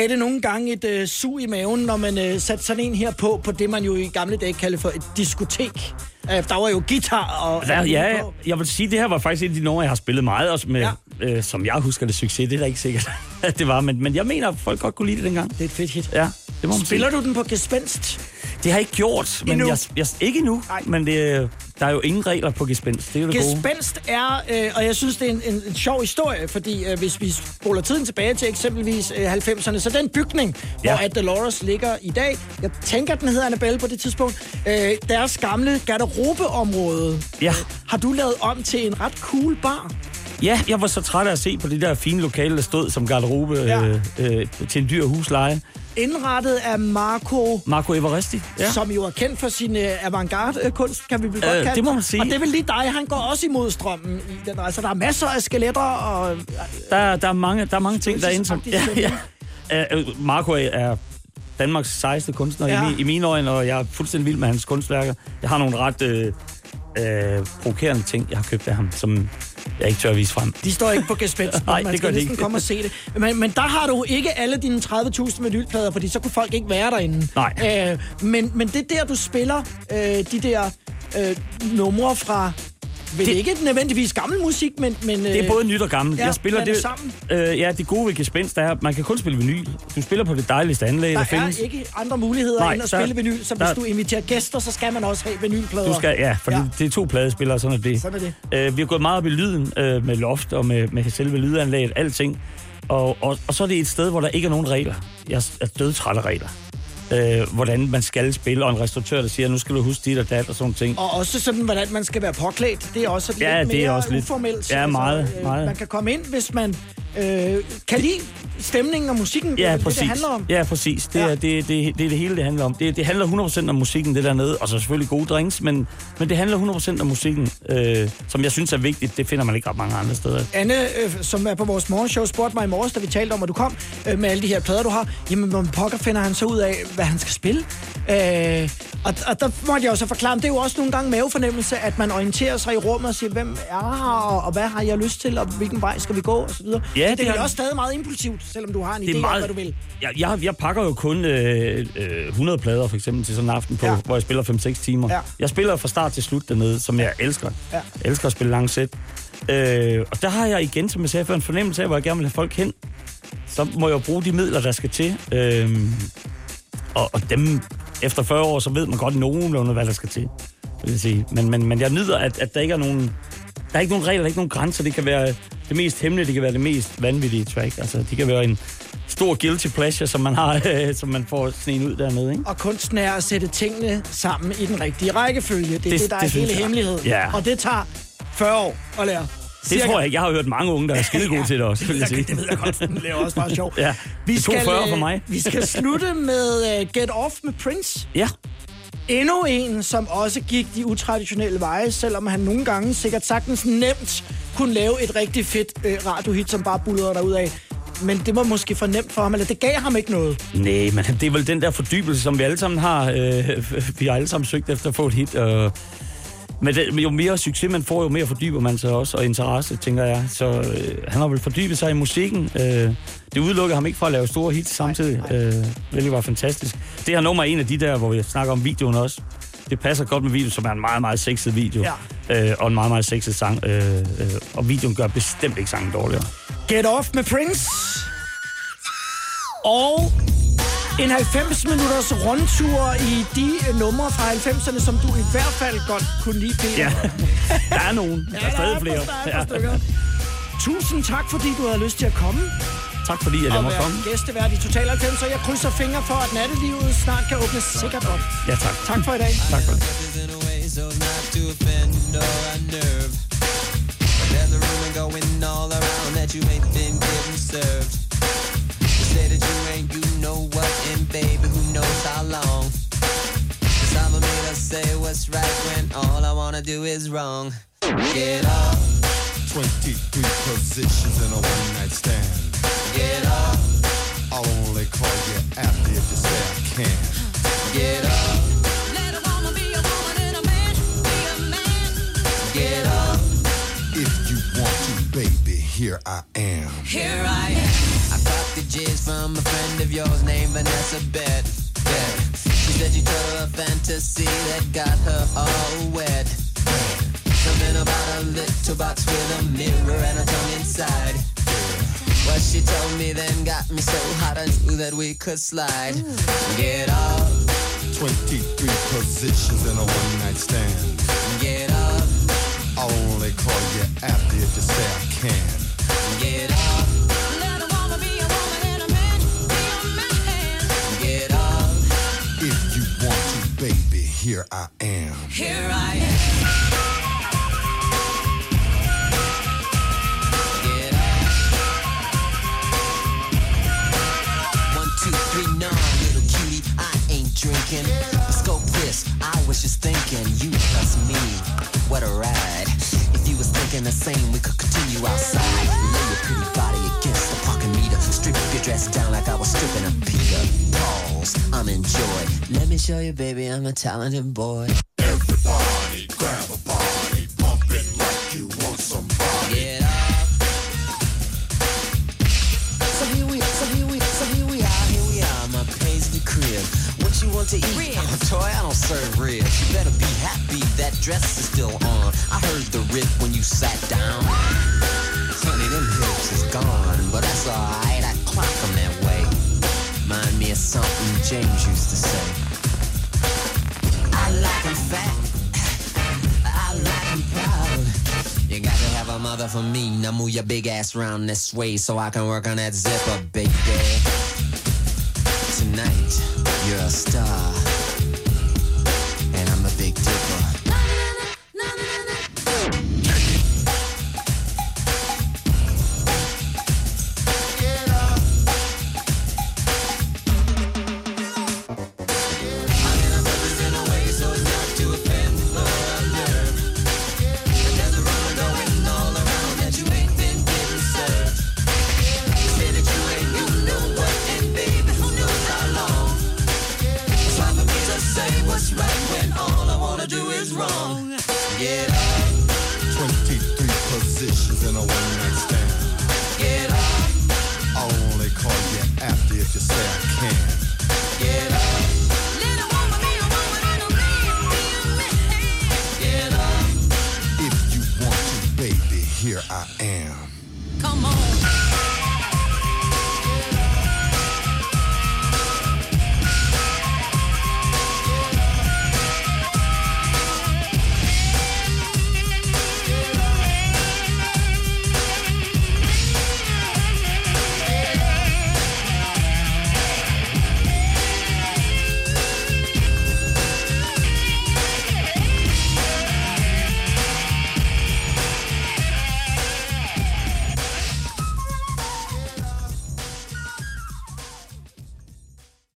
[SPEAKER 2] Gav det nogle gange et øh, sug i maven, når man øh, satte sådan en her på, på det, man jo i gamle dage kaldte for et diskotek. Øh, der var jo guitar og...
[SPEAKER 3] Der, ja, jeg vil sige, det her var faktisk et af de numre, jeg har spillet meget, også med, ja. øh, som jeg husker det succes. Det er da ikke sikkert, [laughs] at det var, men, men jeg mener, at folk godt kunne lide det dengang.
[SPEAKER 2] Det er et fedt hit.
[SPEAKER 3] Ja, det må
[SPEAKER 2] Spiller
[SPEAKER 3] sige.
[SPEAKER 2] du den på gespenst?
[SPEAKER 3] Det har jeg ikke gjort, men
[SPEAKER 2] Endnu?
[SPEAKER 3] jeg, jeg, ikke nu, men det, der er jo ingen regler på gespenst. Det er jo det gode.
[SPEAKER 2] Gespenst er, øh, og jeg synes, det er en, en, en sjov historie, fordi øh, hvis vi spoler tiden tilbage til eksempelvis øh, 90'erne, så den bygning, ja. Hvor at Dolores ligger i dag, jeg tænker, den hedder Annabelle på det tidspunkt, øh, deres gamle garderobeområde,
[SPEAKER 3] Ja.
[SPEAKER 2] har du lavet om til en ret cool bar.
[SPEAKER 3] Ja, jeg var så træt af at se på det der fine lokale, der stod som garderobe
[SPEAKER 2] Ja.
[SPEAKER 3] øh, øh, til en dyr husleje.
[SPEAKER 2] Indrettet af Marco,
[SPEAKER 3] Marco Everesti.
[SPEAKER 2] ja. som jo er kendt for sin øh, avantgarde-kunst, kan vi vel godt
[SPEAKER 3] Øh,
[SPEAKER 2] kalde
[SPEAKER 3] det må man sige.
[SPEAKER 2] Og det er vel lige dig, han går også imod strømmen i den rejse. Der er masser af skeletter og...
[SPEAKER 3] Der, der, er mange, der er mange ting derinde, som... Ja, ja. Øh, øh, Marco er Danmarks sejeste kunstner
[SPEAKER 2] Ja.
[SPEAKER 3] i, i mine øjne, og jeg er fuldstændig vild med hans kunstværker. Jeg har nogle ret øh, øh, provokerende ting, jeg har købt af ham, som jeg ikke tør at vise frem.
[SPEAKER 2] De står ikke på gespenst, [laughs]
[SPEAKER 3] Nej,
[SPEAKER 2] man
[SPEAKER 3] det
[SPEAKER 2] skal næsten
[SPEAKER 3] ikke.
[SPEAKER 2] komme og se det. Men, men der har du ikke alle dine 30.000 vinylplader, fordi så kunne folk ikke være derinde.
[SPEAKER 3] Nej.
[SPEAKER 2] Øh, men, men det er der, du spiller øh, de der øh, numre fra... Vel det, ikke nødvendigvis gammel musik, men... men
[SPEAKER 3] Det er både nyt og gammelt.
[SPEAKER 2] Ja,
[SPEAKER 3] jeg spiller det,
[SPEAKER 2] sammen.
[SPEAKER 3] Øh, ja, det gode ved gespenst er, at man kan kun spille vinyl. Du spiller på det dejligste anlæg, der,
[SPEAKER 2] Der
[SPEAKER 3] findes.
[SPEAKER 2] er ikke andre muligheder
[SPEAKER 3] Nej,
[SPEAKER 2] end at
[SPEAKER 3] der-
[SPEAKER 2] spille vinyl, så hvis
[SPEAKER 3] der-
[SPEAKER 2] du inviterer gæster, så skal man også have vinylplader.
[SPEAKER 3] Du skal, ja, for
[SPEAKER 2] Ja.
[SPEAKER 3] ja. Det, det er to pladespillere, sådan er det.
[SPEAKER 2] Sådan er det.
[SPEAKER 3] Øh, vi har gået meget op i lyden øh, med loft og med, med selve lydanlægget, alting. Og, og, og så er det et sted, hvor der ikke er nogen regler. Jeg er dødtræt af regler. Øh, hvordan man skal spille, og en restauratør, der siger, nu skal du huske dit og dat og sådan ting.
[SPEAKER 2] Og også sådan, hvordan man skal være påklædt. Det er også lidt
[SPEAKER 3] Ja,
[SPEAKER 2] mere
[SPEAKER 3] det er også lidt-
[SPEAKER 2] uformelt.
[SPEAKER 3] Ja, meget,
[SPEAKER 2] øh,
[SPEAKER 3] meget.
[SPEAKER 2] Man kan komme ind, hvis man Øh, kan lide stemningen og musikken? Det
[SPEAKER 3] Ja,
[SPEAKER 2] vel
[SPEAKER 3] præcis.
[SPEAKER 2] Det, det handler om.
[SPEAKER 3] Ja, præcis. Det, ja. Er, det, det, det er det hele, det handler om. Det, det handler 100% om musikken, det dernede, og så selvfølgelig gode drinks, men, men det handler 100% om musikken, øh, som jeg synes er vigtigt. Det finder man ikke ret mange andre steder.
[SPEAKER 2] Anne, øh, som er på vores morgenshow, spurgte mig i morges, da vi talte om, at du kom øh, med alle de her plader, du har. Jamen, hvor pokker finder han så ud af, hvad han skal spille? Øh, og, og der måtte jeg jo så forklare, det er jo også nogle gange mavefornemmelse, at man orienterer sig i rummet og siger, hvem er her, og, og hvad har jeg lyst til, og hvilken vej skal vi gå, og så videre.
[SPEAKER 3] Ja,
[SPEAKER 2] det,
[SPEAKER 3] det
[SPEAKER 2] er jo også stadig meget impulsivt, selvom du har en
[SPEAKER 3] Det
[SPEAKER 2] idé om, hvad du vil.
[SPEAKER 3] Jeg, jeg, jeg pakker jo kun øh, øh, 100 plader for eksempel til sådan en aften, på, ja. hvor jeg spiller 5-6 timer.
[SPEAKER 2] Ja.
[SPEAKER 3] Jeg spiller fra start til slut dernede, som jeg elsker.
[SPEAKER 2] Ja.
[SPEAKER 3] Jeg elsker at spille lang sæt. Øh, og der har jeg igen, som jeg sagde før, en fornemmelse af, hvor jeg gerne vil have folk hen. Så må jeg jo bruge de midler, der skal til. Øh, og, og dem, efter 40 år, så ved man godt nogenlunde, hvad der skal til. Vil jeg sige. Men, men, men jeg nyder, at, at der ikke er nogen... Der er ikke nogen regler, der er ikke nogen grænser. Det kan være det mest hemmelige, det kan være det mest vanvittige track. Altså, det kan være en stor guilty pleasure, som man har, [laughs] som man får sådan ud dernede, ikke?
[SPEAKER 2] Og kunsten er at sætte tingene sammen i den rigtige rækkefølge. Det er det,
[SPEAKER 3] Det-
[SPEAKER 2] det der er
[SPEAKER 3] det
[SPEAKER 2] hele hemmeligheden.
[SPEAKER 3] Ja.
[SPEAKER 2] Og det tager 40 år at lære.
[SPEAKER 3] Det tror jeg ikke. Jeg har hørt mange unge, der er skide [laughs] gode til det også, vil jeg sige.
[SPEAKER 2] Det ved jeg godt. Den laver også bare sjov.
[SPEAKER 3] Ja,
[SPEAKER 2] Vi
[SPEAKER 3] det
[SPEAKER 2] skal,
[SPEAKER 3] 40 for
[SPEAKER 2] øh,
[SPEAKER 3] mig.
[SPEAKER 2] Vi skal slutte med uh, Get Off med Prince.
[SPEAKER 3] Ja.
[SPEAKER 2] Endnu en, som også gik de utraditionelle veje, selvom han nogle gange sikkert sagtens nemt kunne lave et rigtig fedt øh, radiohit, som bare bullerede derud af. Men det var måske for nemt for ham, eller det gav ham ikke noget.
[SPEAKER 3] Nej, men [laughs] det er vel den der fordybelse, som vi alle sammen har. Øh, [laughs] vi har alle sammen søgt efter at få et hit. Og men det, jo mere succes man får, jo mere fordyber man sig også, og interesse, tænker jeg. Så øh, han har vel fordybet sig i musikken. Øh, det udelukker ham ikke fra at lave store hits samtidig, øh, hvilket var fantastisk. Det her nummer er en af de der, hvor jeg snakker om videoen også. Det passer godt med videoen, som er en meget, meget sexet video. Ja. Øh, og en meget, meget sexet sang. Øh, øh, og videoen gør bestemt ikke sangen dårligere.
[SPEAKER 2] Get Off med Prince. Og en 90 minutters rundtur i de øh, numre fra 90'erne, som du i hvert fald godt kunne lide, Peter.
[SPEAKER 3] Ja, [laughs] der er nogen. Der er stadig flere.
[SPEAKER 2] Der er stykker. Tusind tak, fordi du havde lyst til at komme.
[SPEAKER 3] Tak fordi, jeg måtte komme.
[SPEAKER 2] gæstevært i Total 90, og jeg krydser fingre for, at nattelivet snart kan åbnes sikkert op.
[SPEAKER 3] Ja, tak.
[SPEAKER 2] Tak for i dag.
[SPEAKER 3] Tak for det.
[SPEAKER 20] Say that you ain't you know what, and baby, who knows how long. It's time for me to say what's right when all I wanna do is wrong. Get up.
[SPEAKER 21] 23 positions in a one night stand.
[SPEAKER 20] Get up.
[SPEAKER 21] I'll only call you after if you say I can.
[SPEAKER 20] Get up.
[SPEAKER 5] Let a woman be a woman and a man be a man.
[SPEAKER 20] Get up.
[SPEAKER 21] If you want to, baby, here I am.
[SPEAKER 20] Here I am. I got from a friend of yours named Vanessa Bet. Bet. She said you told her a fantasy that got her all wet. Something about a little box with a mirror and a tongue inside. What she told me then got me so hot I knew that we could slide. Get up,
[SPEAKER 21] 23 positions in a one night stand.
[SPEAKER 20] get up,
[SPEAKER 21] I'll only call you after if you say I can.
[SPEAKER 20] get up.
[SPEAKER 21] Here I am.
[SPEAKER 20] here I am. Drinking. Scope this, I was just thinking, you plus me, what a ride. If you was thinking the same, we could continue outside. Lay your pretty body against the parking meter. Strip your dress down like I was stripping a Peter. Pause, I'm in joy. Let me show you, baby, I'm a talented boy.
[SPEAKER 21] Everybody grab a body, pump it like you want somebody.
[SPEAKER 20] Get up. So here we, so here we, so here we are, here we are, my paisley crib. What you want to eat? Oh, toy, I don't serve ribs. You better be happy that dress is still on. I heard the rip when you sat down. Honey, them is gone, but that's alright. I clock them that way. Mind me of something James used to say. I like like 'em fat. I like like 'em proud. You got to have a mother for me. Now move your big ass round this way so I can work on that zipper, baby. Tonight, you're a star.